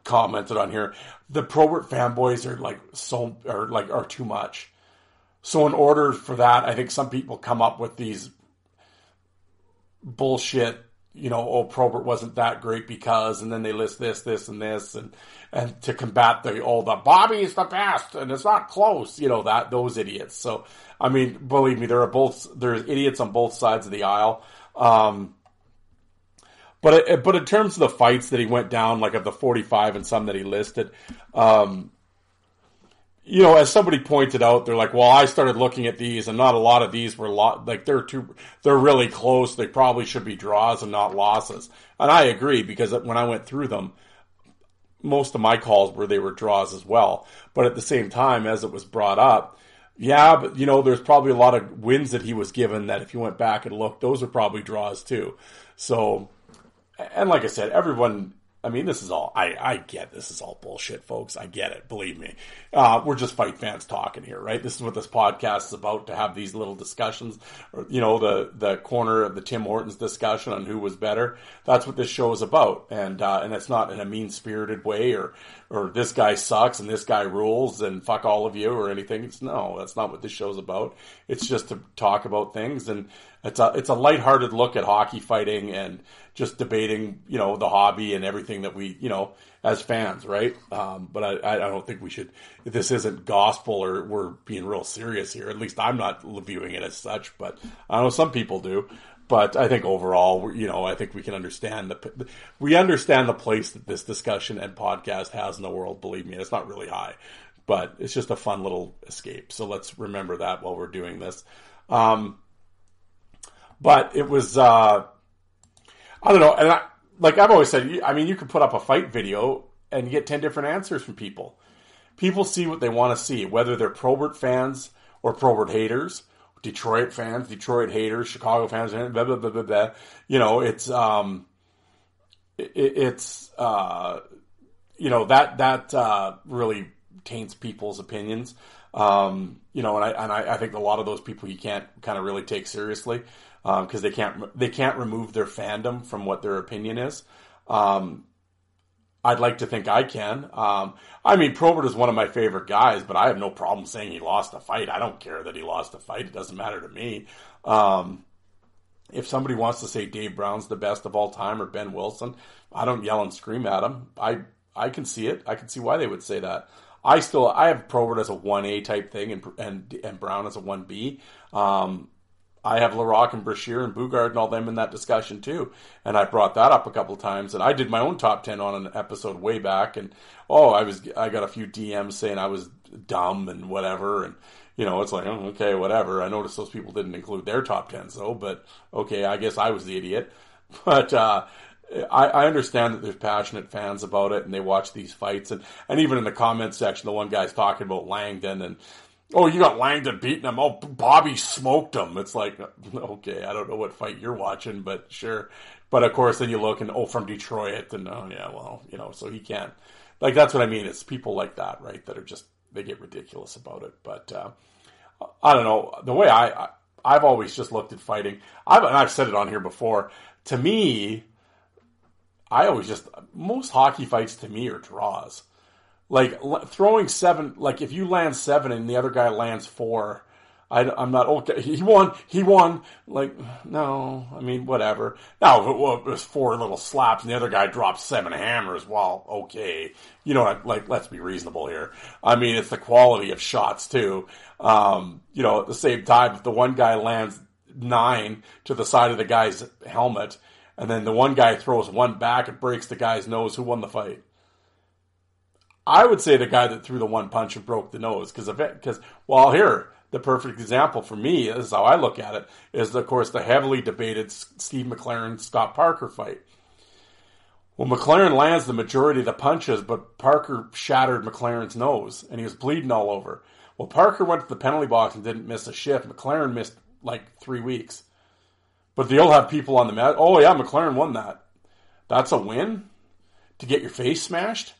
commented on here. The Probert fanboys are like so are like are too much. So in order for that, I think some people come up with these bullshit. You know, oh, Probert wasn't that great because, and then they list this, this, and this, and and to combat the oh, the Bobby's the best, and it's not close. You know that those idiots. So I mean, believe me, there are both there's idiots on both sides of the aisle. Um, but but in terms of the fights that he went down, like of the 45 and some that he listed, um, you know, as somebody pointed out, they're like, well, I started looking at these, and not a lot of these were lot like they're too they're really close. They probably should be draws and not losses. And I agree because when I went through them, most of my calls were they were draws as well. But at the same time, as it was brought up, yeah, but you know, there's probably a lot of wins that he was given that if you went back and looked, those are probably draws too. So, and like I said, everyone I mean, this is all, I, I get this is all bullshit, folks. I get it. Believe me. Uh, we're just fight fans talking here, right? This is what this podcast is about to have these little discussions, or, you know, the, the corner of the Tim Hortons discussion on who was better. That's what this show is about. And, uh, and it's not in a mean spirited way or, or this guy sucks and this guy rules and fuck all of you or anything. It's no, that's not what this show's about. It's just to talk about things and it's a, it's a lighthearted look at hockey fighting and, just debating, you know, the hobby and everything that we, you know, as fans, right? Um, but I, I don't think we should. This isn't gospel, or we're being real serious here. At least I'm not viewing it as such. But I know some people do. But I think overall, you know, I think we can understand the we understand the place that this discussion and podcast has in the world. Believe me, it's not really high, but it's just a fun little escape. So let's remember that while we're doing this. Um, but it was. Uh, I don't know. And I, like I've always said, I mean, you could put up a fight video and get 10 different answers from people. People see what they want to see, whether they're Probert fans or Probert haters, Detroit fans, Detroit haters, Chicago fans, blah, blah, blah, blah, blah. You know, it's, um, it, it's, uh, you know, that, that, uh, really taints people's opinions. Um, you know, and I, and I, I think a lot of those people you can't kind of really take seriously because um, they can't they can't remove their fandom from what their opinion is. Um, I'd like to think I can. Um, I mean, Probert is one of my favorite guys, but I have no problem saying he lost a fight. I don't care that he lost a fight; it doesn't matter to me. Um, if somebody wants to say Dave Brown's the best of all time or Behn Wilson, I don't yell and scream at them. I I can see it. I can see why they would say that. I still I have Probert as a one A type thing and and and Brown as a one B. Um, I have Laraque and Brashear and Boogaard and all them in that discussion too. And I brought that up a couple times. And I did my own top 10 on an episode way back. And oh, I was, I got a few DMs saying I was dumb and whatever. And, you know, it's like, oh, okay, whatever. I noticed those people didn't include their top 10s though, but okay, I guess I was the idiot. But, uh, I, I, understand that there's passionate fans about it and they watch these fights and, and even in the comment section, the one guy's talking about Langdon and oh, you got Langdon beating him. Oh, Bobby smoked him. It's like, okay, I don't know what fight you're watching, but sure. But of course, then you look and oh, from Detroit, and oh yeah, well, you know, so he can't. Like that's what I mean. It's people like that, right? That are just they get ridiculous about it. But uh, I don't know the way I, I have always just looked at fighting. I've and I've said it on here before. To me, I always just most hockey fights to me are draws like throwing seven, like if you land seven and the other guy lands four, I, am not okay. He won. He won. Like no, I mean whatever. Now if it was four little slaps and the other guy drops seven hammers, well, okay. You know, like let's be reasonable here. I mean, it's the quality of shots too. Um, you know, at the same time, if the one guy lands nine to the side of the guy's helmet, and then the one guy throws one back and breaks the guy's nose, who won the fight? I would say the guy that threw the one punch and broke the nose because. Because well, here the perfect example for me is how I look at it is of course the heavily debated Steve McLaren Scott Parker fight. Well, McLaren lands the majority of the punches, but Parker shattered McLaren's nose and he was bleeding all over. Well, Parker went to the penalty box and didn't miss a shift. McLaren missed like three weeks. But they'll have people on the mat. Oh yeah, McLaren won that. That's a win to get your face smashed.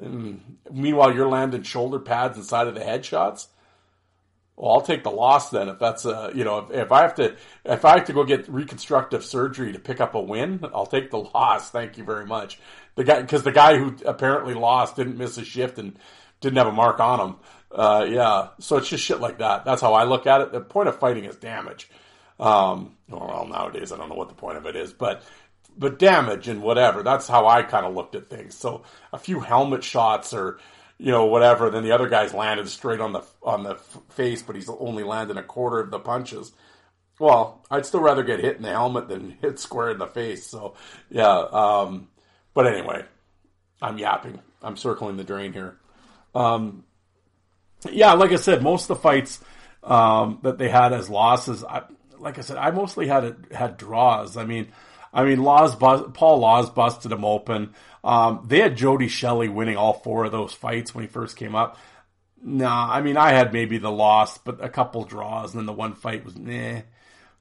And meanwhile, you're landing shoulder pads inside of the headshots. Well, I'll take the loss then if that's a you know if, if I have to if I have to go get reconstructive surgery to pick up a win, I'll take the loss. Thank you very much. The guy because the guy who apparently lost didn't miss a shift and didn't have a mark on him. Uh, yeah, so it's just shit like that. That's how I look at it. The point of fighting is damage. Um, well, nowadays I don't know what the point of it is, but but damage and whatever. That's how I kind of looked at things. So a few helmet shots or you know whatever. Then the other guy's landed straight on the on the face, but he's only landed a quarter of the punches. Well, I'd still rather get hit in the helmet than hit square in the face. So yeah. Um, but anyway, I'm yapping. I'm circling the drain here. Um, yeah, like I said, most of the fights um, that they had as losses, I, like I said, I mostly had had draws. I mean, I mean, Laus Paul Laus busted him open. Um, they had Jody Shelley winning all four of those fights when he first came up. Nah, I mean, I had maybe the loss, but a couple draws, and then the one fight was nah.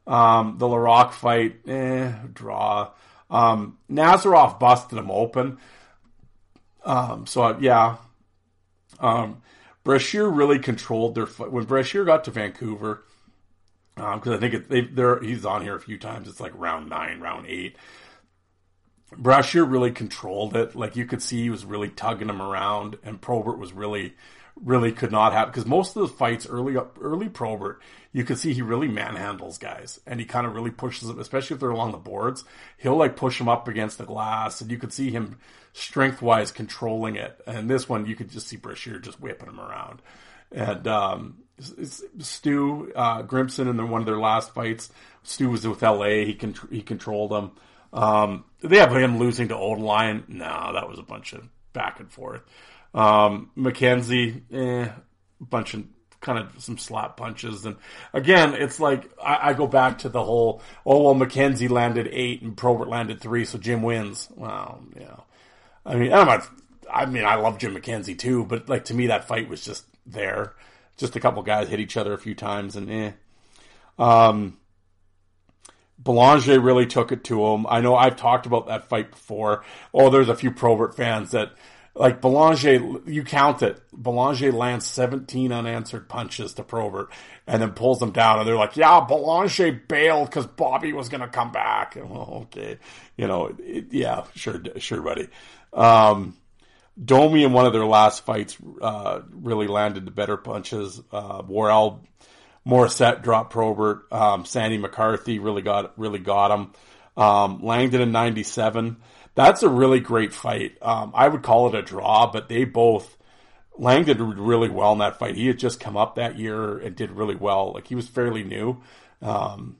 Um, the Laraque fight, eh, draw. Um, Nazarov busted him open. Um, so yeah, um, Brashear really controlled their fight. When Brashear got to Vancouver, because um, I think it, they, he's on here a few times. It's like round nine, round eight. Brashear really controlled it. Like you could see, he was really tugging him around, and Probert was really, really could not have because most of the fights early up, early Probert, you could see he really manhandles guys, and he kind of really pushes them, especially if they're along the boards. He'll like push them up against the glass, and you could see him strength wise controlling it. And this one, you could just see Brashear just whipping him around. And um, Stu uh, Grimson in the, one of their last fights, Stu was with LA. He he controlled them. Um, they have him losing to Odelein. No, that was a bunch of back and forth. Um, McKenzie, eh, a bunch of kind of some slap punches. And again, it's like I, I, go back to the whole, oh well, McKenzie landed eight and Probert landed three, so Jim wins. Well, yeah. I mean, I'm. I mean, I love Jim McKenzie too, but like to me, that fight was just there. Just a couple guys hit each other a few times, and eh. Um, Belanger really took it to him. I know I've talked about that fight before. Oh, there's a few Probert fans that like Belanger, you count it. Belanger lands 17 unanswered punches to Probert and then pulls them down. And they're like, yeah, Belanger bailed because Bobby was going to come back. And, well, okay. You know, it, yeah, sure, sure, buddy. Um, Domi in one of their last fights, uh, really landed the better punches. Uh, Morissette dropped Probert. Um, Sandy McCarthy really got, really got him. Um, Langdon in 97 that's a really great fight. Um, I would call it a draw, but they both Langdon did really well in that fight. He had just come up that year and did really well. Like he was fairly new. Um,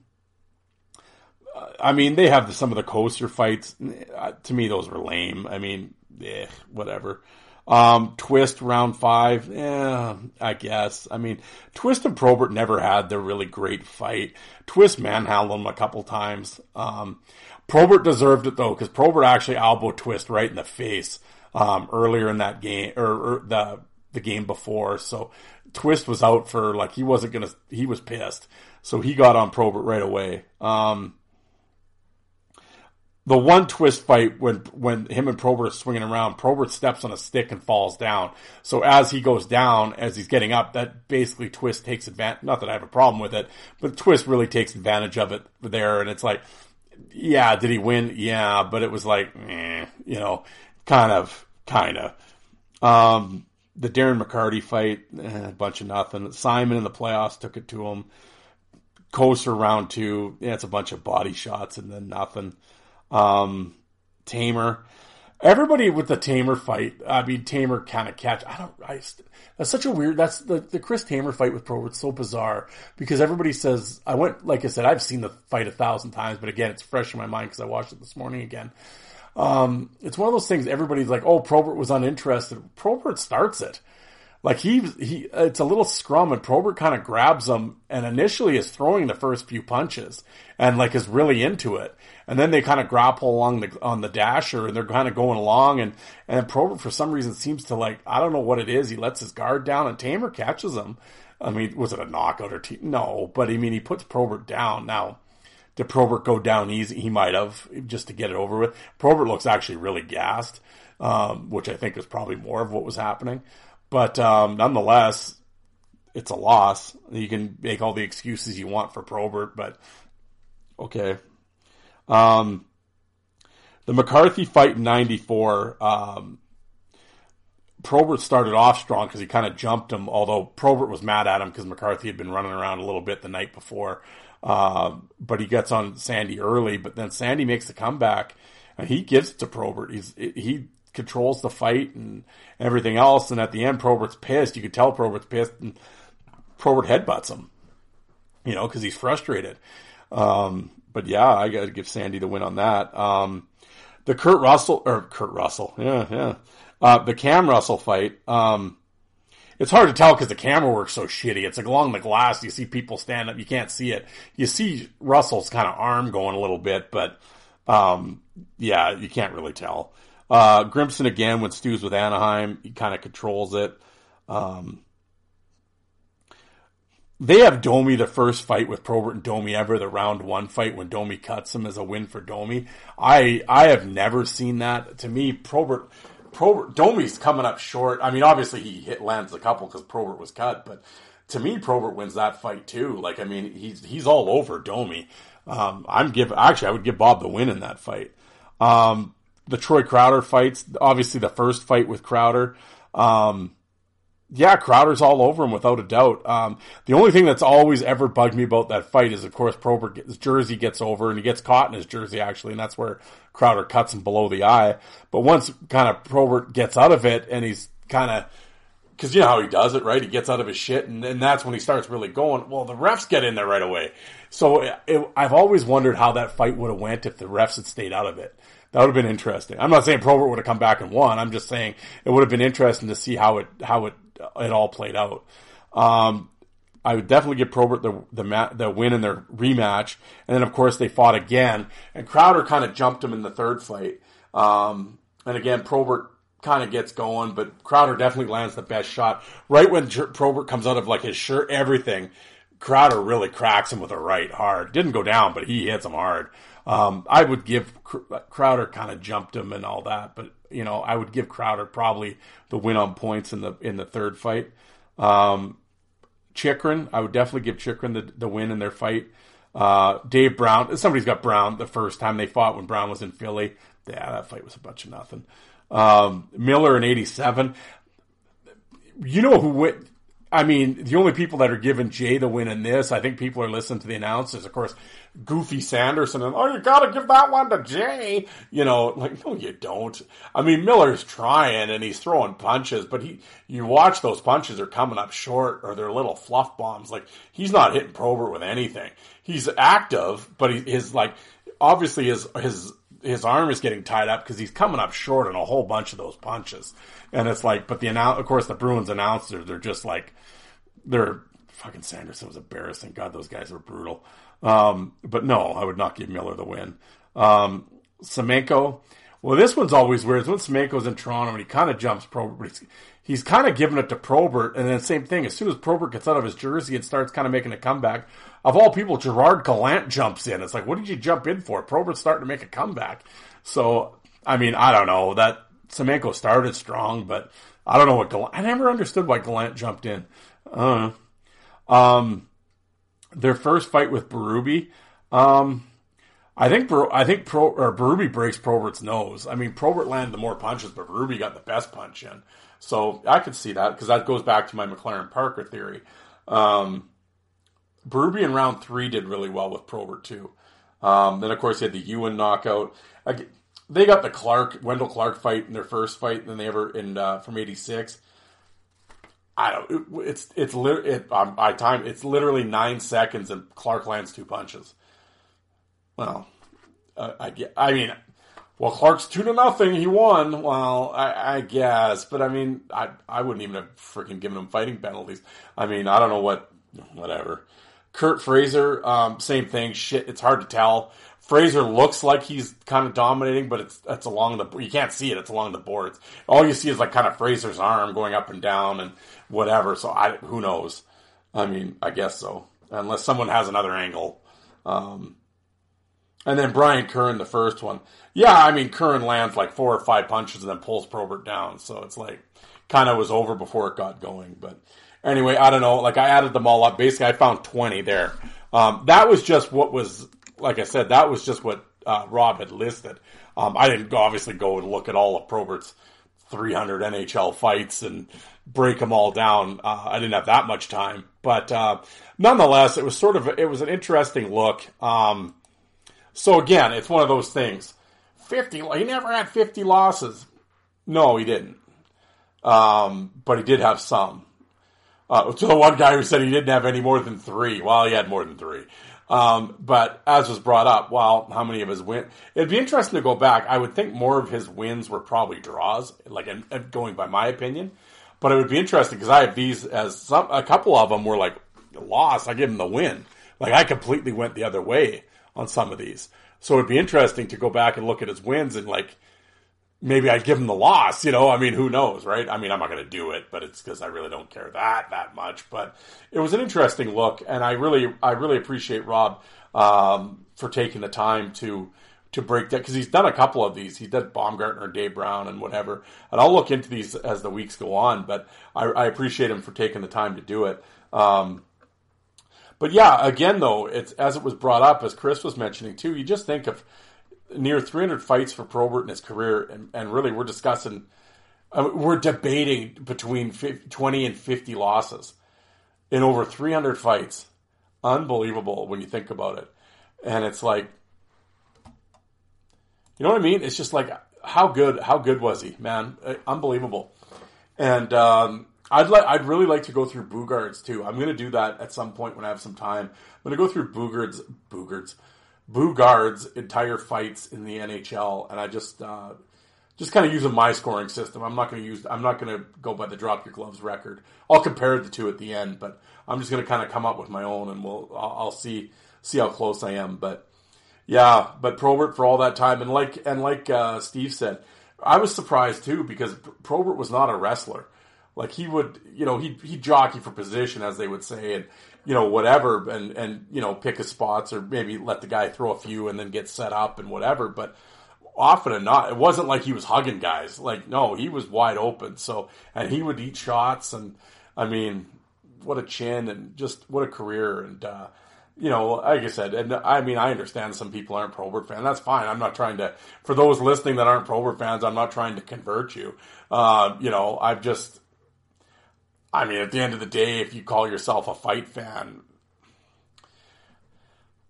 I mean, they have some of the Kocur fights. Uh, to me, those were lame. I mean, eh, whatever. Um, Twist round five, yeah, I guess. I mean, Twist and Probert never had their really great fight. Twist manhandled him a couple times. Um, Probert deserved it though, because Probert actually elbow twist right in the face um, earlier in that game or, or, the the game before. So Twist was out for like he wasn't gonna. He was pissed, so he got on Probert right away. Um, the one twist fight when when him and Probert are swinging around, Probert steps on a stick and falls down. So as he goes down, as he's getting up, that basically Twist takes advantage. Not that I have a problem with it, but Twist really takes advantage of it there, and it's like yeah, did he win? Yeah, but it was like, eh, you know, kind of, kind of. Um, the Darren McCarty fight, eh, a bunch of nothing. Simon in the playoffs took it to him. Kocur round two, yeah, it's a bunch of body shots and then nothing. Um, Tamer. everybody with the Tamer fight. I mean, Tamer kind of catch. I don't. I, that's such a weird. That's the the Chris Tamer fight with Pro. It's so bizarre because everybody says I went. Like I said, I've seen the fight a thousand times, but again, it's fresh in my mind because I watched it this morning again. Um, it's one of those things. Everybody's like, "Oh, Probert was uninterested." Probert starts it. Like he he, it's a little scrum, and Probert kind of grabs him, and initially is throwing the first few punches, and like is really into it and then they kind of grapple along the on the dasher and they're kind of going along and and Probert for some reason seems to like I don't know what it is he lets his guard down and Tamer catches him. I mean, was it a knockout or t- no? But I mean, he puts Probert down. Now, did Probert go down easy? He might have just to get it over with. Probert looks actually really gassed. um, which I think is probably more of what was happening. But um, nonetheless, it's a loss. You can make all the excuses you want for Probert, but okay. Um, the McCarthy fight in '94. Um, Probert started off strong because he kind of jumped him. Although Probert was mad at him because McCarthy had been running around a little bit the night before. Uh, but he gets on Sandy early. But then Sandy makes the comeback, and he gives it to Probert. He's he controls the fight and everything else. And at the end, Probert's pissed. You could tell Probert's pissed, and Probert headbutts him. You know, because he's frustrated. Um, but yeah, I got to give Sandy the win on that. Um, the Kurt Russell or Kurt Russell, yeah, yeah. Uh, the Cam Russell fight. Um, it's hard to tell because the camera works so shitty. It's like along the glass. You see people stand up. You can't see it. You see Russell's kind of arm going a little bit, but um, yeah, you can't really tell. Uh, Grimson again when Stu's with Anaheim, he kind of controls it. Um, they have Domi the first fight with Probert and Domi ever, the round one fight when Domi cuts him as a win for Domi. I I have never seen that. To me, Probert Probert Domi's coming up short. I mean, obviously he hit lands a couple because Probert was cut, but to me, Probert wins that fight too. Like, I mean, he's he's all over Domi. Um, I'm give actually I would give Bob the win in that fight. Um, the Troy Crowder fights, obviously the first fight with Crowder. Um, yeah, Crowder's all over him without a doubt. Um, the only thing that's always ever bugged me about that fight is, of course, Probert his jersey gets over and he gets caught in his jersey actually, and that's where Crowder cuts him below the eye. But once kind of Probert gets out of it and he's kind of because you know how he does it, right? He gets out of his shit, and, and that's when he starts really going. Well, the refs get in there right away. So it, it, I've always wondered how that fight would have went if the refs had stayed out of it. That would have been interesting. I'm not saying Probert would have come back and won. I'm just saying it would have been interesting to see how it how it it all played out. Um, I would definitely give Probert the the, ma- the win in their rematch, and then of course they fought again, and Crowder kind of jumped him in the third fight. Um, and again, Probert kind of gets going, but Crowder definitely lands the best shot right when Probert comes out of like his shirt, everything. Crowder really cracks him with a right hard. Didn't go down, but he hits him hard. Um, I would give Crowder kind of jumped him and all that, but you know I would give Crowder probably the win on points in the in the third fight. Um, Chychrun, I would definitely give Chychrun the, the win in their fight. Uh, Dave Brown, somebody's got Brown the first time they fought when Brown was in Philly. Yeah, that fight was a bunch of nothing. Um, Miller in '87. You know who went? I mean, the only people that are giving Jay the win in this, I think people are listening to the announcers. Of course, Goofy Sanderson and oh, you got to give that one to Jay. You know, like no, you don't. I mean, Miller's trying and he's throwing punches, but he, you watch those punches are coming up short or they're little fluff bombs. Like he's not hitting Probert with anything. He's active, but he, his like obviously his his his arm is getting tied up because he's coming up short on a whole bunch of those punches. And it's like, but the announce, of course, the Bruins announcers, they're just like, they're fucking Sanderson was embarrassing. God, those guys were brutal. Um, but no, I would not give Miller the win. Um, Semenko, well, this one's always weird. It's when Semenko's in Toronto and he kind of jumps Probert, he's, he's kind of giving it to Probert. And then same thing, as soon as Probert gets out of his jersey and starts kind of making a comeback, of all people, Gerard Gallant jumps in. It's like, what did you jump in for? Probert's starting to make a comeback. So, I mean, I don't know. That Semenko started strong, but I don't know what Gallant, I never understood why Gallant jumped in. Uh, um, their first fight with Berube, um, I think I think Pro, or Berube breaks Probert's nose. I mean, Probert landed the more punches, but Berube got the best punch in. So I could see that because that goes back to my McLaren Parker theory. Um, Berube in round three did really well with Probert too. Um, then of course he had the Ewen knockout. They got the Clark Wendel Clark fight in their first fight, than they ever in uh, from '86. I don't. It's it's it, um, I time. It's literally nine seconds, and Clark lands two punches. Well, uh, I get. I mean, well, Clark's two to nothing. He won. Well, I, I, guess, but I mean, I I wouldn't even have freaking given him fighting penalties. I mean, I don't know what. Whatever. Curt Fraser, um, same thing. Shit, it's hard to tell. Fraser looks like he's kind of dominating, but it's it's along the you can't see it. It's along the boards. All you see is like kind of Fraser's arm going up and down and whatever. So I who knows? I mean, I guess so. Unless someone has another angle. Um, And then Brian Curran, the first one. Yeah, I mean, Curran lands like four or five punches and then pulls Probert down. So it's like, kind of was over before it got going. But anyway, I don't know. Like, I added them all up. Basically, I found 20 there. Um, that was just what was, like I said, that was just what uh, Rob had listed. Um, I didn't obviously go and look at all of Probert's 300 NHL fights and break them all down. Uh, I didn't have that much time, but uh, nonetheless, it was sort of it was an interesting look. Um, so again, it's one of those things. 50. He never had 50 losses. No, he didn't. Um, but he did have some. Uh, so the one guy who said he didn't have any more than three. Well, he had more than three. Um, but as was brought up, well, how many of his wins? It'd be interesting to go back. I would think more of his wins were probably draws, like going by my opinion. But it would be interesting because I have these as some, a couple of them were like loss. I give him the win. Like I completely went the other way on some of these. So it'd be interesting to go back and look at his wins and like maybe I'd give him the loss. You know, I mean, who knows, right? I mean, I'm not going to do it, but it's because I really don't care that that much. But it was an interesting look, and I really, I really appreciate Rob um, for taking the time to to break that because he's done a couple of these. He did Baumgartner, Dave Brown, and whatever. And I'll look into these as the weeks go on. But I, I appreciate him for taking the time to do it. Um, but yeah, again though, it's as it was brought up, as Chris was mentioning too. You just think of near 300 fights for Probert in his career, and, and really we're discussing, uh, we're debating between 50, 20 and 50 losses in over 300 fights. Unbelievable when you think about it. And it's like, you know what I mean? It's just like, how good, how good was he, man? Uh, unbelievable. And, um, I'd like, I'd really like to go through Boogaard's too. I'm going to do that at some point when I have some time. I'm going to go through Boogaard's, Boogaard's, Boogaard's entire fights in the NHL, and I just uh, just kind of using my scoring system. I'm not going to use. I'm not going to go by the drop your gloves record. I'll compare the two at the end, but I'm just going to kind of come up with my own, and we'll I'll, I'll see see how close I am. But yeah, but Probert for all that time, and like and like uh, Steve said, I was surprised too because Probert was not a wrestler. Like he would, you know, he he jockey for position, as they would say, and you know, whatever, and, and, you know, pick his spots or maybe let the guy throw a few and then get set up and whatever. But often not, it wasn't like he was hugging guys. Like, no, he was wide open. So, and he would eat shots. And I mean, what a chin and just what a career. And, uh, you know, like I said, and I mean, I understand some people aren't Probert fans. That's fine. I'm not trying to, for those listening that aren't Probert fans, I'm not trying to convert you. Uh, you know, I've just, I mean, at the end of the day, if you call yourself a fight fan,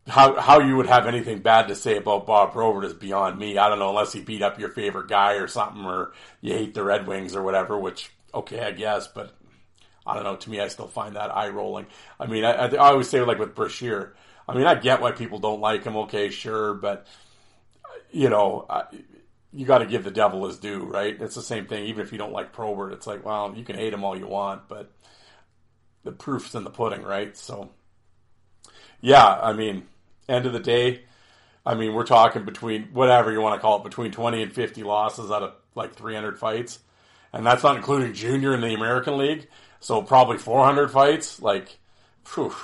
how how you would have anything bad to say about Bob Probert is beyond me. I don't know unless he beat up your favorite guy or something, or you hate the Red Wings or whatever. Which okay, I guess, but I don't know. To me, I still find that eye rolling. I mean, I, I always say like with Brashear. I mean, I get why people don't like him. Okay, sure, but you know, you got to give the devil his due, right? It's the same thing. Even if you don't like Probert, it's like, well, you can hate him all you want, but the proof's in the pudding, right? So, yeah, I mean, end of the day, I mean, we're talking between whatever you want to call it, between 20 and 50 losses out of like 300 fights. And that's not including junior in the American League. So probably 400 fights. Like, phew,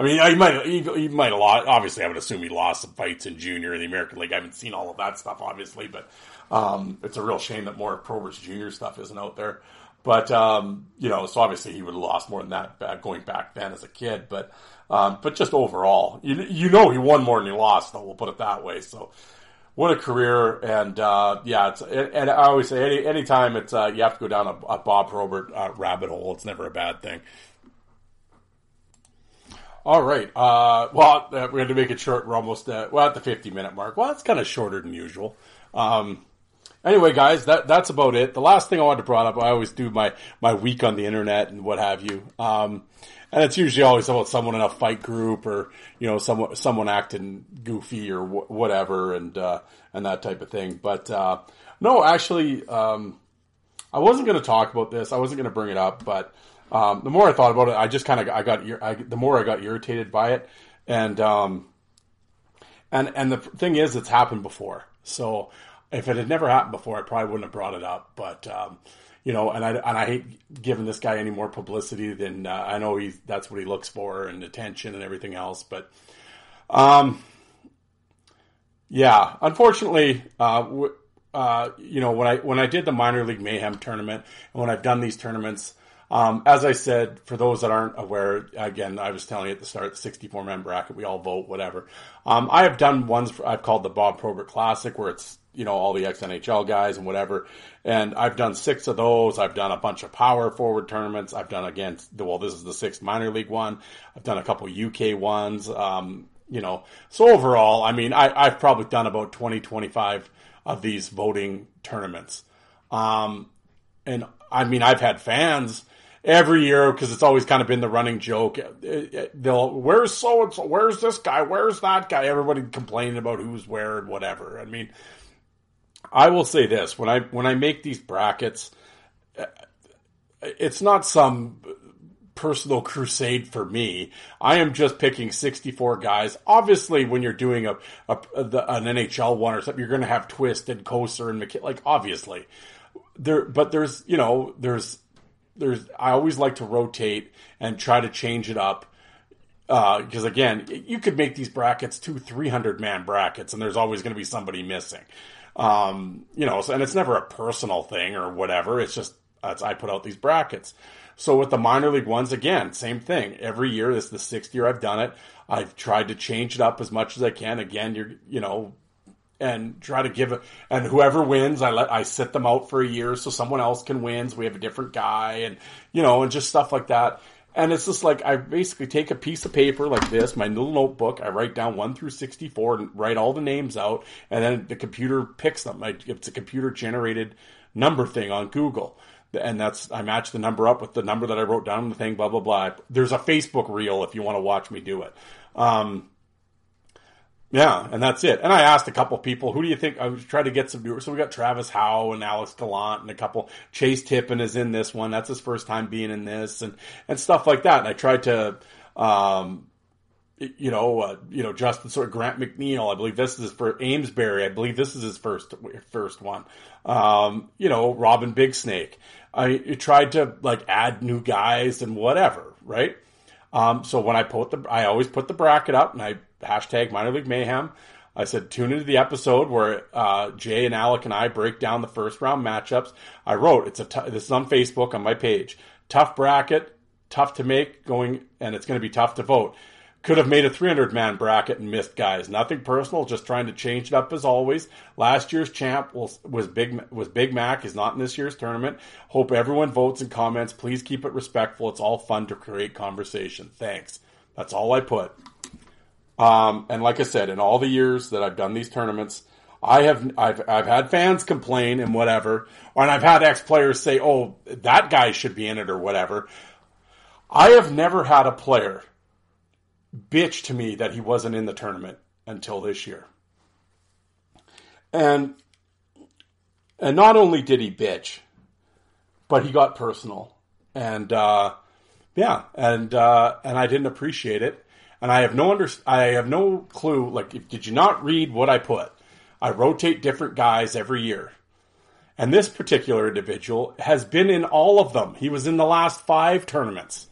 I mean, he might he, he might have lost. Obviously, I would assume he lost some fights in junior in the American League. I haven't seen all of that stuff, obviously, but um, it's a real shame that more Probert's junior stuff isn't out there. But um, you know, so obviously he would have lost more than that going back then as a kid. But um, but just overall, you you know, he won more than he lost. Though we'll put it that way. So what a career! And uh, yeah, and I always say any anytime it's uh, you have to go down a, a Bob Probert uh, rabbit hole. It's never a bad thing. All right. Uh, well, uh, we're going to make it short. We're almost uh, well at the 50 minute mark. Well, it's kind of shorter than usual. Um, anyway, guys, that that's about it. The last thing I wanted to bring up, I always do my my week on the internet and what have you. Um, and it's usually always about someone in a fight group or you know someone someone acting goofy or wh- whatever and uh, and that type of thing. But uh, no, actually, um, I wasn't going to talk about this. I wasn't going to bring it up, but um, the more I thought about it, I just kind of I got I, the more I got irritated by it, and um, and and the thing is, it's happened before. So if it had never happened before, I probably wouldn't have brought it up. But um, you know, and I and I hate giving this guy any more publicity than uh, I know he's that's what he looks for and attention and everything else. But um, Yeah, unfortunately, uh, w- uh, you know when I when I did the minor league mayhem tournament and when I've done these tournaments, um, as I said, for those that aren't aware, again, I was telling you at the start, the 64 man bracket, we all vote, whatever. Um, I have done ones for, I've called the Bob Probert Classic, where it's you know all the ex NHL guys and whatever, and I've done six of those. I've done a bunch of power forward tournaments. I've done again, well, this is the sixth minor league one. I've done a couple UK ones. Um, you know, so overall, I mean, I, I've probably done about 20, 25 of these voting tournaments. Um, and I mean, I've had fans every year because it's always kind of been the running joke. Uh, uh, they'll, where's so and so? Where's this guy? Where's that guy? Everybody complaining about who's where and whatever. I mean, I will say this when I when I make these brackets, uh, it's not some personal crusade for me. I am just picking 64 guys. Obviously, when you're doing a, a, the, an NHL one or something, you're going to have Twist and Kocur and. Like obviously, there. But there's you know there's there's I always like to rotate and try to change it up because uh, again, you could make these brackets two, three hundred man brackets, and there's always going to be somebody missing. Um, you know, so, and it's never a personal thing or whatever. It's just I put out these brackets. So with the minor league ones, again, same thing. Every year, this is the sixth year I've done it. I've tried to change it up as much as I can. Again, you're, you know, and try to give it, and whoever wins, I let, I sit them out for a year so someone else can win. So we have a different guy and, you know, and just stuff like that. And it's just like I basically take a piece of paper like this, my little notebook. I write down one through sixty-four and write all the names out, and then the computer picks them. It's a computer generated number thing on Google and that's I match the number up with the number that I wrote down in the thing. Blah blah blah. There's a Facebook reel if you want to watch me do it. Um, yeah, and that's it. And I asked a couple people, who do you think? I was trying to get some viewers. So we got Travis Howe and Alex Gallant and a couple. Chase Tippin is in this one. That's his first time being in this, and and stuff like that. And I tried to. Um, you know, uh, you know, Justin sort of Grant McNeil. I believe this is for Amesbury. I believe this is his first first one. Um, you know, Robin Big Snake. I tried to like add new guys and whatever, right? Um, so when I put the, I always put the bracket up and I hashtag minor league mayhem. I said, tune into the episode where uh, Jay and Alec and I break down the first round matchups. I wrote, it's a t- this is on Facebook on my page. Tough bracket, tough to make going, and it's going to be tough to vote. Could have made a 300 man bracket and missed guys. Nothing personal, just trying to change it up as always. Last year's champ was, was Big was Big Mac. Is not in this year's tournament. Hope everyone votes and comments. Please keep it respectful. It's all fun to create conversation. Thanks. That's all I put. Um, and like I said, in all the years that I've done these tournaments, I have I've I've had fans complain and whatever, and I've had ex players say, "Oh, that guy should be in it" or whatever. I have never had a player bitch to me that he wasn't in the tournament until this year. And and not only did he bitch, but he got personal. And uh, yeah, and uh, and I didn't appreciate it. And I have no under I have no clue. Like, if, did you not read what I put? I rotate different guys every year. And this particular individual has been in all of them. He was in the last five tournaments.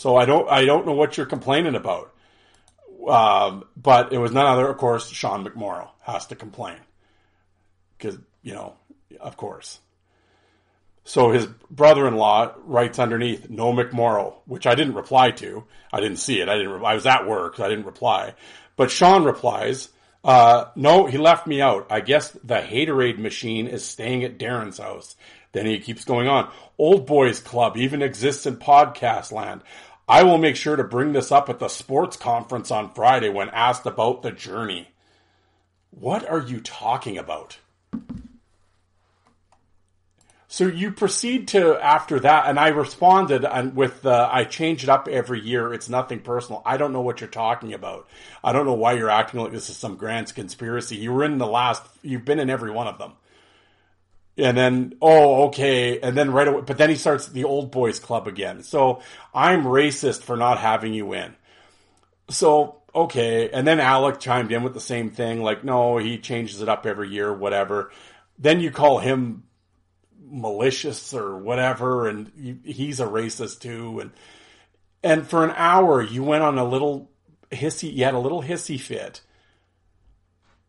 So I don't I don't know what you're complaining about. Um, but it was none other, of course, Sean McMorrow has to complain because you know, of course. So his brother-in-law writes underneath "No McMorrow," which I didn't reply to. I didn't see it. I didn't. I was at work. So I didn't reply. But Sean replies, uh, "No, he left me out. I guess the haterade machine is staying at Darren's house." Then he keeps going on. Old Boys Club even exists in podcast land. I will make sure to bring this up at the sports conference on Friday when asked about the journey. What are you talking about? So you proceed to after that, and I responded and with the I change it up every year. It's nothing personal. I don't know what you're talking about. I don't know why you're acting like this is some grand conspiracy. You were in the last. You've been in every one of them and then oh okay. And then right away but then he starts the old boys club again. So i'm racist for not having you in. So okay. And then alec chimed in with the same thing like no he changes it up every year whatever. Then you call him malicious or whatever and he's a racist too. And and for an hour you went on a little hissy you had a little hissy fit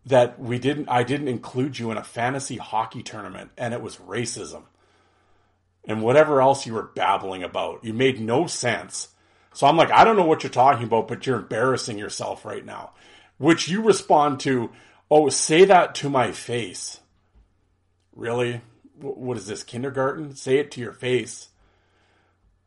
that we didn't I didn't include you in a fantasy hockey tournament and it was racism. And whatever else you were babbling about. You made no sense. So I'm like, I don't know what you're talking about, but you're embarrassing yourself right now. Which you respond to, oh, say that to my face. Really? What is this, kindergarten? Say it to your face.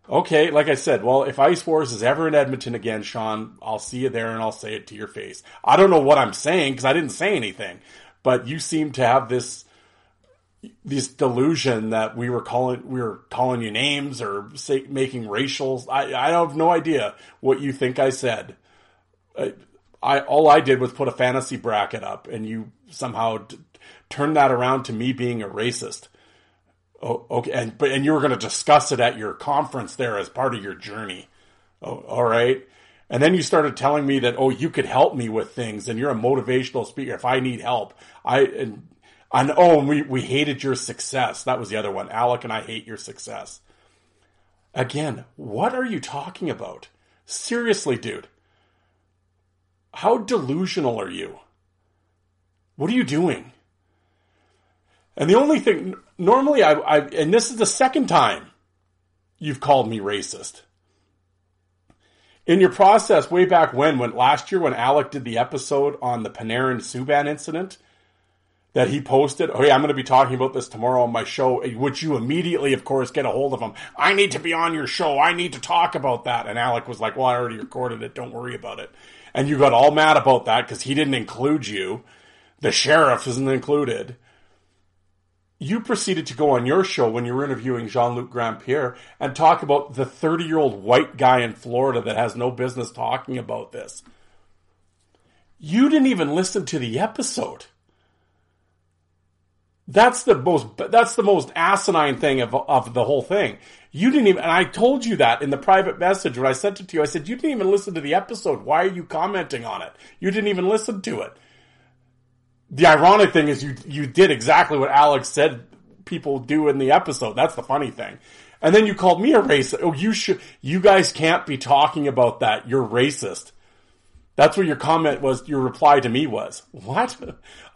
Okay, like I said, well, if Ice Wars is ever in Edmonton again, Sean, I'll see you there and I'll say it to your face. I don't know what I'm saying because I didn't say anything, but you seem to have this this delusion that we were calling we were calling you names or say, making racial. I I have no idea what you think I said. I, I all I did was put a fantasy bracket up, and you somehow turned that around to me being a racist. Oh, okay, and but and you were going to discuss it at your conference there as part of your journey. Oh, all right. And then you started telling me that oh, you could help me with things, and you're a motivational speaker. If I need help, I and and oh, and we we hated your success. That was the other one. Alec and I hate your success. Again, what are you talking about? Seriously, dude. How delusional are you? What are you doing? And the only thing, normally I, I, and this is the second time you've called me racist. In your process way back when, when last year when Alec did the episode on the Panarin Subban incident that he posted, oh yeah, I'm going to be talking about this tomorrow on my show, which you immediately, of course, get a hold of him. I need to be on your show. I need to talk about that. And Alec was like, well, I already recorded it. Don't worry about it. And you got all mad about that because he didn't include you. The sheriff isn't included you proceeded to go on your show when you were interviewing Jean Luc Grandpierre and talk about the 30 year old white guy in Florida that has no business talking about this. You didn't even listen to the episode. That's the most that's the most asinine thing of of the whole thing. You didn't even and I told you that in the private message when I sent it to you. I said you didn't even listen to the episode. Why are you commenting on it? You didn't even listen to it the ironic thing is you you did exactly what Alex said people do in the episode. That's the funny thing. And then you called me a racist. Oh, you should you guys can't be talking about that. You're racist. That's what your comment was. Your reply to me was, "What?"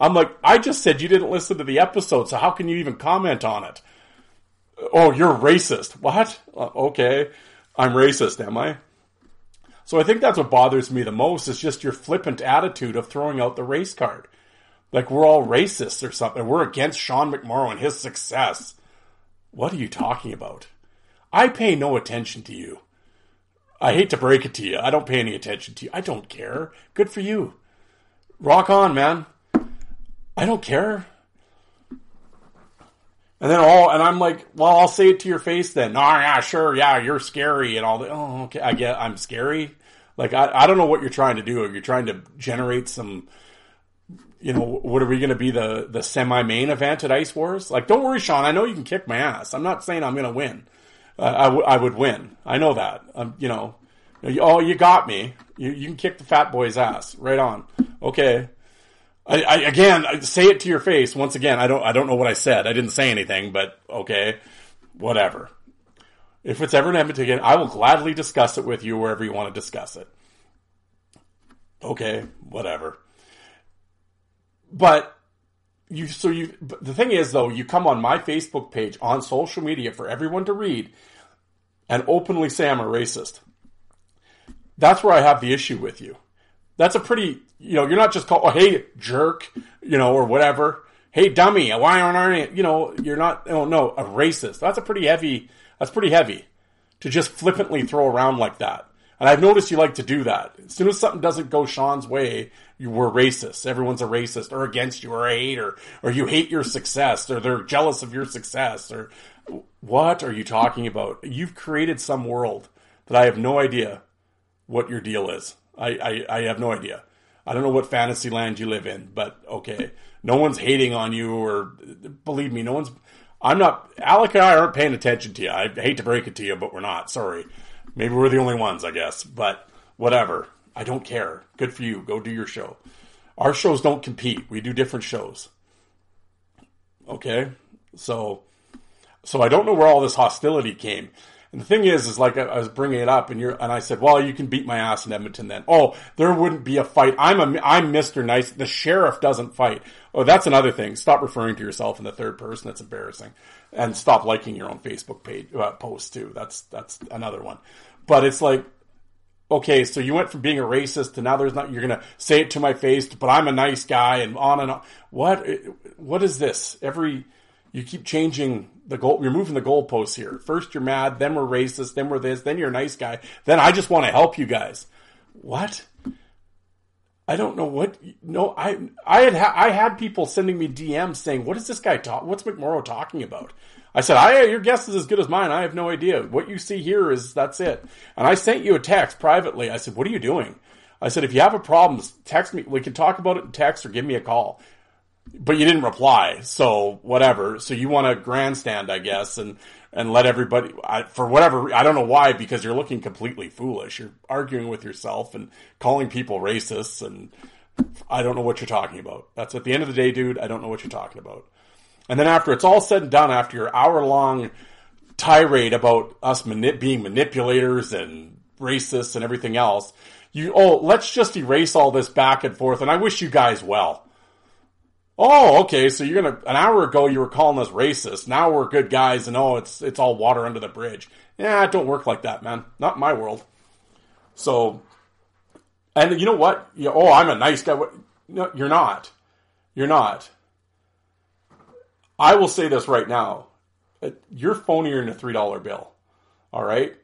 I'm like, "I just said you didn't listen to the episode, so how can you even comment on it?" Oh, you're racist. What? Uh, okay, I'm racist, am I? So I think that's what bothers me the most is just your flippant attitude of throwing out the race card. Like we're all racists or something. We're against Sean McMorrow and his success. What are you talking about? I pay no attention to you. I hate to break it to you. I don't pay any attention to you. I don't care. Good for you. Rock on, man. I don't care. And then all, and I'm like, well, I'll say it to your face then. Oh, yeah, sure. Yeah, you're scary and all that. Oh, okay. I get, I'm scary. Like, I, I don't know what you're trying to do. If you're trying to generate some, you know, what are we going to be the the semi main event at Ice Wars? Like, don't worry, Sean. I know you can kick my ass. I'm not saying I'm going to win. Uh, I, w- I would win. I know that. Um, you know, oh, you got me. You you can kick the fat boy's ass. Right on. Okay. I, I again I say it to your face once again. I don't I don't know what I said. I didn't say anything, but okay, whatever. If it's ever in Edmonton again, I will gladly discuss it with you wherever you want to discuss it. Okay, whatever. But you so you the thing is though, you come on my Facebook page on social media for everyone to read and openly say I'm a racist. That's where I have the issue with you. That's a pretty you know, you're not just called oh hey jerk, you know, or whatever. Hey dummy, why aren't I, you know, you're not oh no, a racist. That's a pretty heavy that's pretty heavy to just flippantly throw around like that. And I've noticed you like to do that. As soon as something doesn't go Sean's way, you were racist. Everyone's a racist or against you or a hater or you hate your success or they're jealous of your success or what are you talking about? You've created some world that I have no idea what your deal is. I, I, I have no idea. I don't know what fantasy land you live in, but okay. No one's hating on you or believe me, no one's I'm not Alec and I aren't paying attention to you. I hate to break it to you, but we're not. Sorry. Maybe we're the only ones, I guess. But whatever. I don't care. Good for you. Go do your show. Our shows don't compete. We do different shows. Okay? So so I don't know where all this hostility came. And the thing is, is like I, I was bringing it up, and you're, and I said, well, you can beat my ass in Edmonton then. Oh, there wouldn't be a fight. I'm a, I'm Mr. Nice. The sheriff doesn't fight. Oh, that's another thing. Stop referring to yourself in the third person. That's embarrassing. And stop liking your own Facebook page, uh, post too. That's, that's another one. But it's like, okay, so you went from being a racist to now there's not, you're going to say it to my face, but I'm a nice guy and on and on. What, what is this? Every, you keep changing the goal. You're moving the goalposts here. First you're mad, then we're racist, then we're this, then you're a nice guy. Then I just want to help you guys. What? I don't know what. No, I I had I had people sending me DMs saying, "What is this guy talk? What's McMorrow talking about?" I said, "I your guess is as good as mine. I have no idea. What you see here is that's it." And I sent you a text privately. I said, "What are you doing?" I said, "If you have a problem, text me. We can talk about it in text or give me a call." but you didn't reply. So whatever. So you want to grandstand, I guess, and and let everybody I, for whatever I don't know why because you're looking completely foolish. You're arguing with yourself and calling people racists, and I don't know what you're talking about. That's at the end of the day, dude. I don't know what you're talking about. And then after it's all said and done, after your hour long tirade about us mani- being manipulators and racists and everything else, you oh let's just erase all this back and forth. And I wish you guys well. Oh, okay. So you're gonna an hour ago you were calling us racist. Now we're good guys, and oh, it's it's all water under the bridge. Yeah, it don't work like that, man. Not my world. So, and you know what? You, oh, I'm a nice guy. No, you're not. You're not. I will say this right now. You're phonier than a three dollar bill. All right.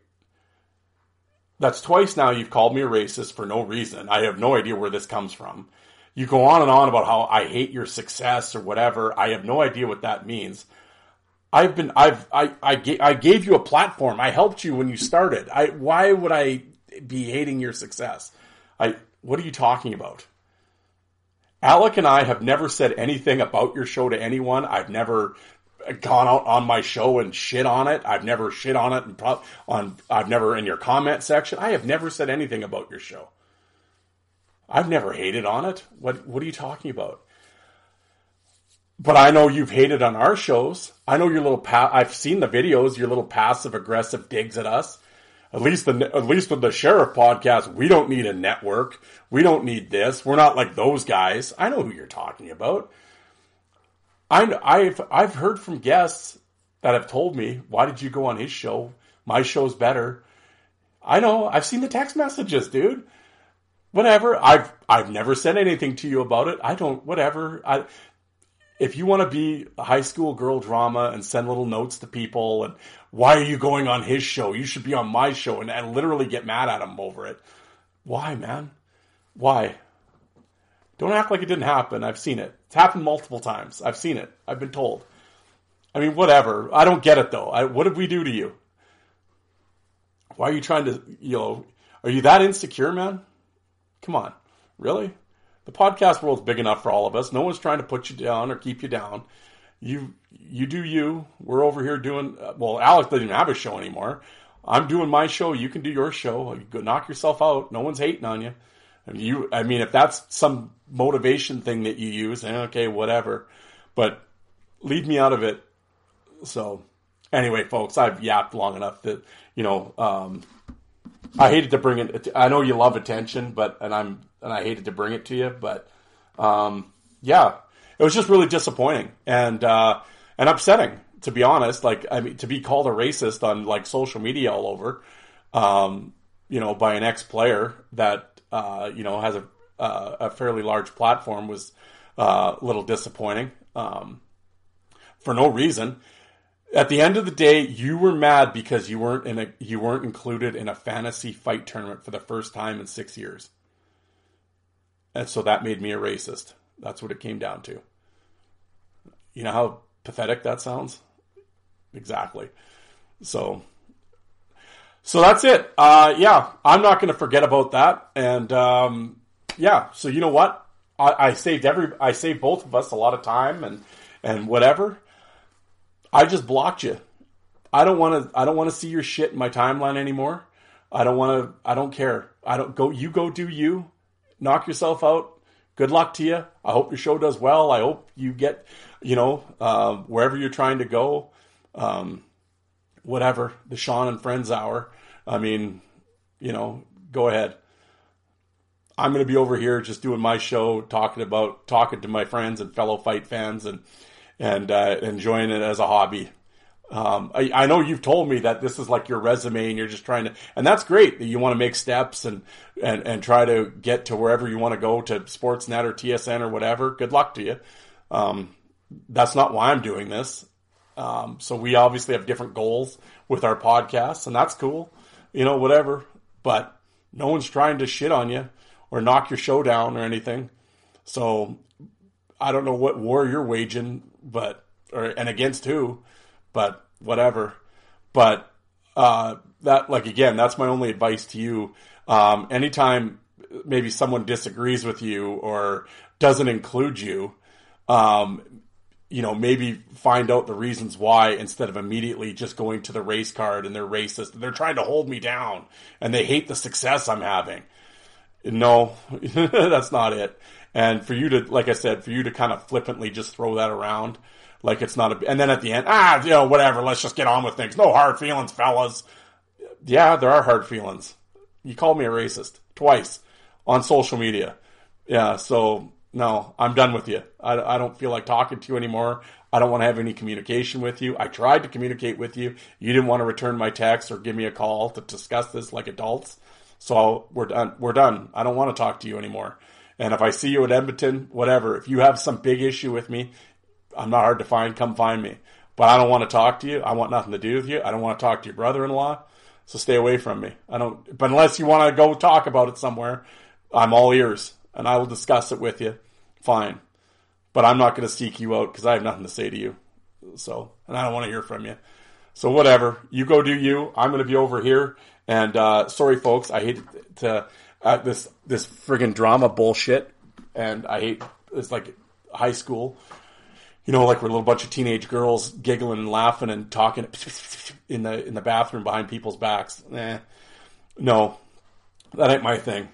That's twice now you've called me a racist for no reason. I have no idea where this comes from you go on and on about how I hate your success or whatever. I have no idea what that means. I've been, I've, I, I, gave, I gave you a platform. I helped you when you started. I, why would I be hating your success? I, what are you talking about? Alec and I have never said anything about your show to anyone. I've never gone out on my show and shit on it. I've never shit on it and pro- on. I've never in your comment section. I have never said anything about your show. I've never hated on it. What what are you talking about? But I know you've hated on our shows. I know your little pa- I've seen the videos, your little passive aggressive digs at us. At least the at least with the sheriff podcast, we don't need a network. We don't need this. We're not like those guys. I know who you're talking about. I I've I've heard from guests that have told me, "Why did you go on his show? My show's better." I know. I've seen the text messages, dude whatever. I've I've never said anything to you about it. I don't whatever. I if you want to be a high school girl drama and send little notes to people and why are you going on his show? You should be on my show and, and literally get mad at him over it. Why, man? Why? Don't act like it didn't happen. I've seen it. It's happened multiple times. I've seen it. I've been told. I mean, whatever. I don't get it though. I, what did we do to you? Why are you trying to, you know, are you that insecure, man? Come on, really? The podcast world's big enough for all of us. No one's trying to put you down or keep you down. You you do you. We're over here doing well. Alex doesn't have a show anymore. I'm doing my show. You can do your show. You go knock yourself out. No one's hating on you. You, I mean, if that's some motivation thing that you use, eh, okay, whatever. But leave me out of it. So, anyway, folks, I've yapped long enough that you know um, I hated to bring it. I know you love attention, but and I'm and I hated to bring it to you, but um, yeah, it was just really disappointing and uh, and upsetting to be honest. Like I mean, to be called a racist on like social media all over, um, you know, by an ex player that uh, you know has a uh, a fairly large platform was uh, a little disappointing um, for no reason at the end of the day, you were mad because you weren't in a you weren't included in a fantasy fight tournament for the first time in six years. And so that made me a racist. That's what it came down to. You know how pathetic that sounds? Exactly. So so that's it. Uh, yeah, I'm not going to forget about that. And um, yeah, so you know what? I, I saved every I saved both of us a lot of time and and whatever. I just blocked you. I don't want to. I don't want to see your shit in my timeline anymore. I don't want to. I don't care. I don't go. You go do you. Knock yourself out. Good luck to you. I hope your show does well. I hope you get, you know, uh, wherever you're trying to go. Um, whatever, the Sean and Friends hour. I mean, you know, go ahead. I'm going to be over here just doing my show, talking about talking to my friends and fellow fight fans, and and uh, enjoying it as a hobby. Um, I, I, know you've told me that this is like your resume, and you're just trying to, and that's great that you want to make steps and and and try to get to wherever you want to go to Sportsnet or TSN or whatever. Good luck to you. Um, that's not why I'm doing this. Um, so we obviously have different goals with our podcasts, and that's cool. You know, whatever. But no one's trying to shit on you or knock your show down or anything. So I don't know what war you're waging, but or and against who, but whatever. But uh, that like again, that's my only advice to you. Um, anytime maybe someone disagrees with you or doesn't include you, um, you know, maybe find out the reasons why instead of immediately just going to the race card and they're racist. They're trying to hold me down and they hate the success I'm having. No, that's not it. And for you to, like I said, for you to kind of flippantly just throw that around, like it's not a, and then at the end, ah, you know, whatever, let's just get on with things. No hard feelings, fellas. Yeah, there are hard feelings. You called me a racist twice on social media. Yeah, so no, I'm done with you. I, I don't feel like talking to you anymore. I don't want to have any communication with you. I tried to communicate with you. You didn't want to return my text or give me a call to discuss this like adults. So we're done. We're done. I don't want to talk to you anymore. And if I see you at Edmonton, whatever, if you have some big issue with me, I'm not hard to find. Come find me. But I don't want to talk to you. I want nothing to do with you. I don't want to talk to your brother-in-law. So stay away from me. I don't. But unless you want to go talk about it somewhere, I'm all ears, and I will discuss it with you. Fine. But I'm not going to seek you out because I have nothing to say to you. So, and I don't want to hear from you. So whatever. You go do you. I'm going to be over here. And uh, sorry, folks. I hate to uh, this this friggin' drama bullshit, and I hate it's like high school. You know, like we're a little bunch of teenage girls giggling and laughing and talking in the in the bathroom behind people's backs. Eh, no, that ain't my thing.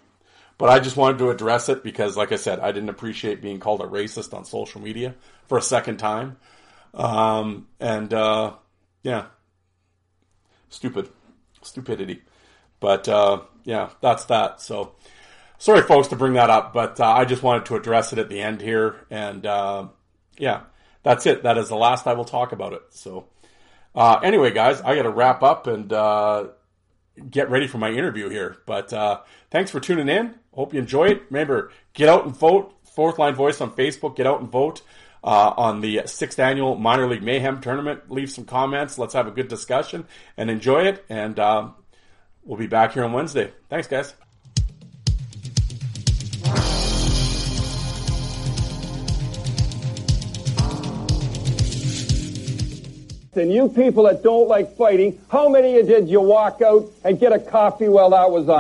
But I just wanted to address it because, like I said, I didn't appreciate being called a racist on social media for a second time. Um, and uh, yeah, stupid, stupidity. But uh, yeah, that's that. So sorry, folks, to bring that up, but uh, I just wanted to address it at the end here. And uh, yeah, that's it. That is the last I will talk about it. So uh, anyway, guys, I got to wrap up and uh, get ready for my interview here. But uh, thanks for tuning in. Hope you enjoy it. Remember, get out and vote. Fourth Line Voice on Facebook. Get out and vote. Uh, on the sixth annual Minor League Mayhem tournament. Leave some comments. Let's have a good discussion and enjoy it. And um, We'll be back here on Wednesday. Thanks, guys. And you people that don't like fighting, how many of you did you walk out and get a coffee while that was on?